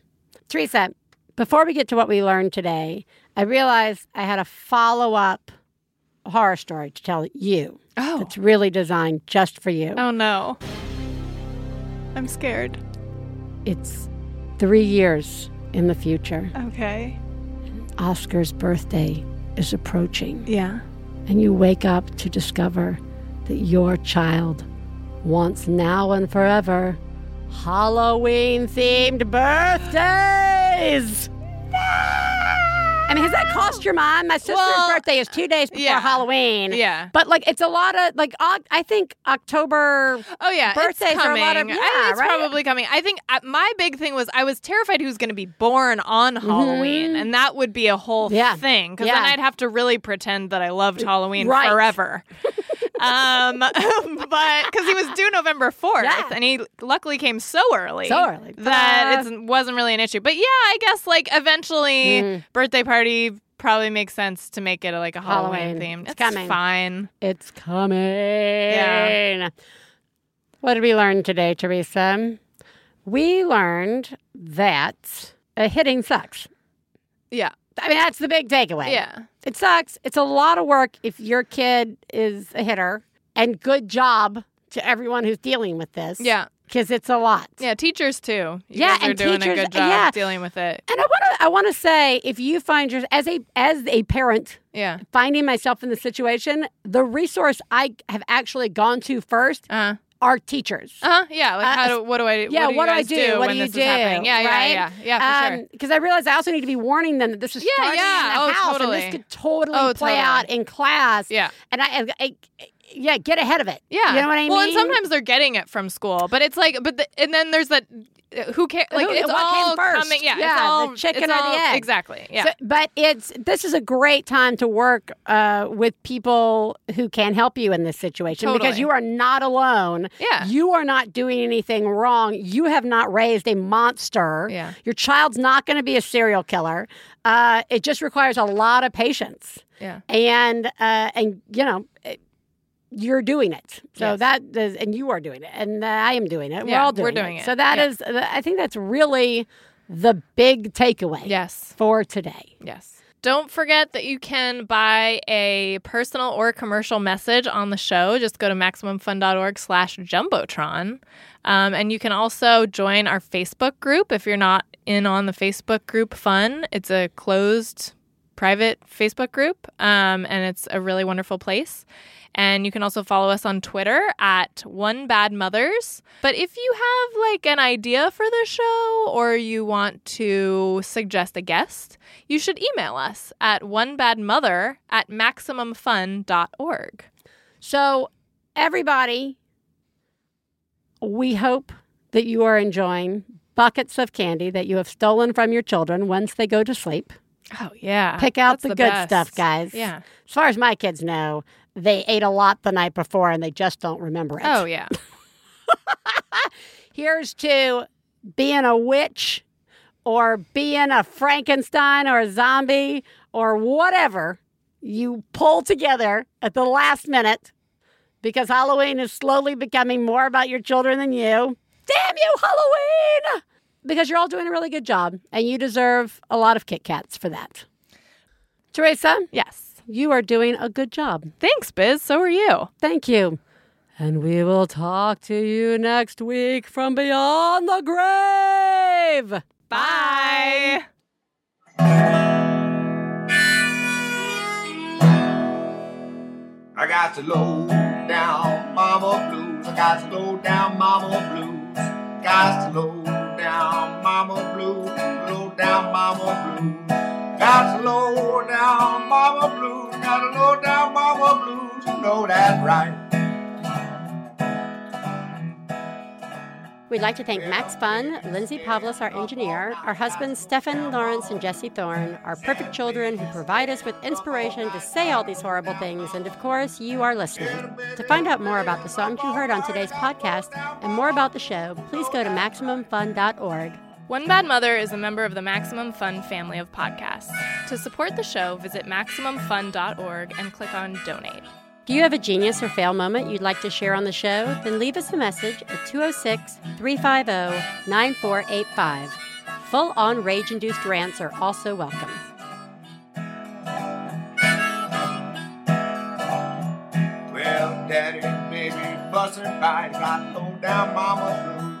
Theresa, before we get to what we learned today, I realized I had a follow up horror story to tell you. Oh. It's really designed just for you. Oh no. I'm scared. It's three years in the future. Okay. Oscar's birthday is approaching. Yeah. And you wake up to discover that your child wants now and forever Halloween themed birthdays. I mean, has that cost your mom? My sister's Well, birthday is two days before yeah. Halloween. Yeah. But like, it's a lot of like. I think October. Oh yeah, birthdays it's are coming. a lot of I- yeah, it's right? probably coming. I think uh, my big thing was I was terrified who's going to be born on Halloween, and that would be a whole Mm-hmm. Yeah. thing because then I'd have to really pretend that I loved Halloween Right. forever. um, but because he was due November fourth, Yeah. and he luckily came so early, So early. that Uh, it wasn't really an issue. But yeah, I guess like eventually, Mm. birthday party probably makes sense to make it like a Halloween, Halloween. theme. It's It's, coming. fine. It's coming. Yeah. What did we learn today, Theresa? We learned that a hitting sucks. Yeah. I mean, that's the big takeaway. Yeah. It sucks. It's a lot of work if your kid is a hitter, and good job to everyone who's dealing with this. Yeah. Because it's a lot. Yeah, teachers too. You Yeah, guys are and doing teachers- a good job yeah. dealing with it. And I want to I want to say if you find your as a as a parent Yeah. finding myself in the situation, the resource I have actually gone to first Uh-huh. Are teachers. Uh huh. Yeah. Like, Uh, how do what do I? yeah, what do, what do I guys do? What do you do? Yeah, yeah, right? yeah, yeah, yeah, for sure. Because I realize I also need to be warning them that this is Yeah, starting yeah. in the Oh, house, totally. and this could totally Oh, play totally. out in class. Yeah. and I, I, I yeah, get ahead of it. Yeah. you know what I well, mean. Well, and sometimes they're getting it from school, but it's like, but the, and then there's that. Who cares? Like Who- it's what came all first? coming. Yeah, Yeah, it's the chicken it's or the egg. Exactly. Yeah. So- but it's this is a great time to work uh, with people who can help you in this situation because you are not alone. Yeah. you are not doing anything wrong. You have not raised a monster. Yeah. your child's not going to be a serial killer. Uh, it just requires a lot of patience. yeah. and uh, and you know. It- you're doing it, so Yes. that is, and you are doing it, and I am doing it. Yeah, we're all doing we're doing it. So that Yeah. is, I think that's really the big takeaway. Yes. for today. Yes. Don't forget that you can buy a personal or commercial message on the show. Just go to MaximumFun.org slash Jumbotron. Um, and you can also join our Facebook group if you're not in on the Facebook group Fun. It's a closed private Facebook group, um, and it's a really wonderful place. And you can also follow us on Twitter at One Bad Mothers. But if you have like an idea for the show or you want to suggest a guest, you should email us at onebadmother at maximumfun.org. So, everybody, we hope that you are enjoying buckets of candy that you have stolen from your children once they go to sleep. Oh, yeah. Pick out That's the, the good best. stuff, guys. Yeah. As far as my kids know, they ate a lot the night before and they just don't remember it. Oh, yeah. Here's to being a witch or being a Frankenstein or a zombie or whatever you pull together at the last minute because Halloween is slowly becoming more about your children than you. Damn you, Halloween! Because you're all doing a really good job and you deserve a lot of Kit Kats for that. Theresa, Yes. You are doing a good job. Thanks, Biz. So are you. Thank you. And we will talk to you next week from beyond the grave. Bye. I got to low down mama blues. I got to low down mama blues. Got to low down mama blues. Low down mama blues. Got low down mama blues. Got low down mama blues. You know that right. We'd like to thank Max Fun, Lindsay Pavlis, our engineer, our husbands Stefan Lawrence and Jesse Thorn, our perfect children who provide us with inspiration to say all these horrible things, and of course, you, are listeners. To find out more about the songs you heard on today's podcast and more about the show, please go to MaximumFun.org. One Bad Mother is a member of the Maximum Fun family of podcasts. To support the show, visit MaximumFun.org and click on Donate. If you have a genius or fail moment you'd like to share on the show, then leave us a message at 206 350 9485. Full on rage induced rants are also welcome. Well, daddy, baby, bustin' fight, got low down mama blue.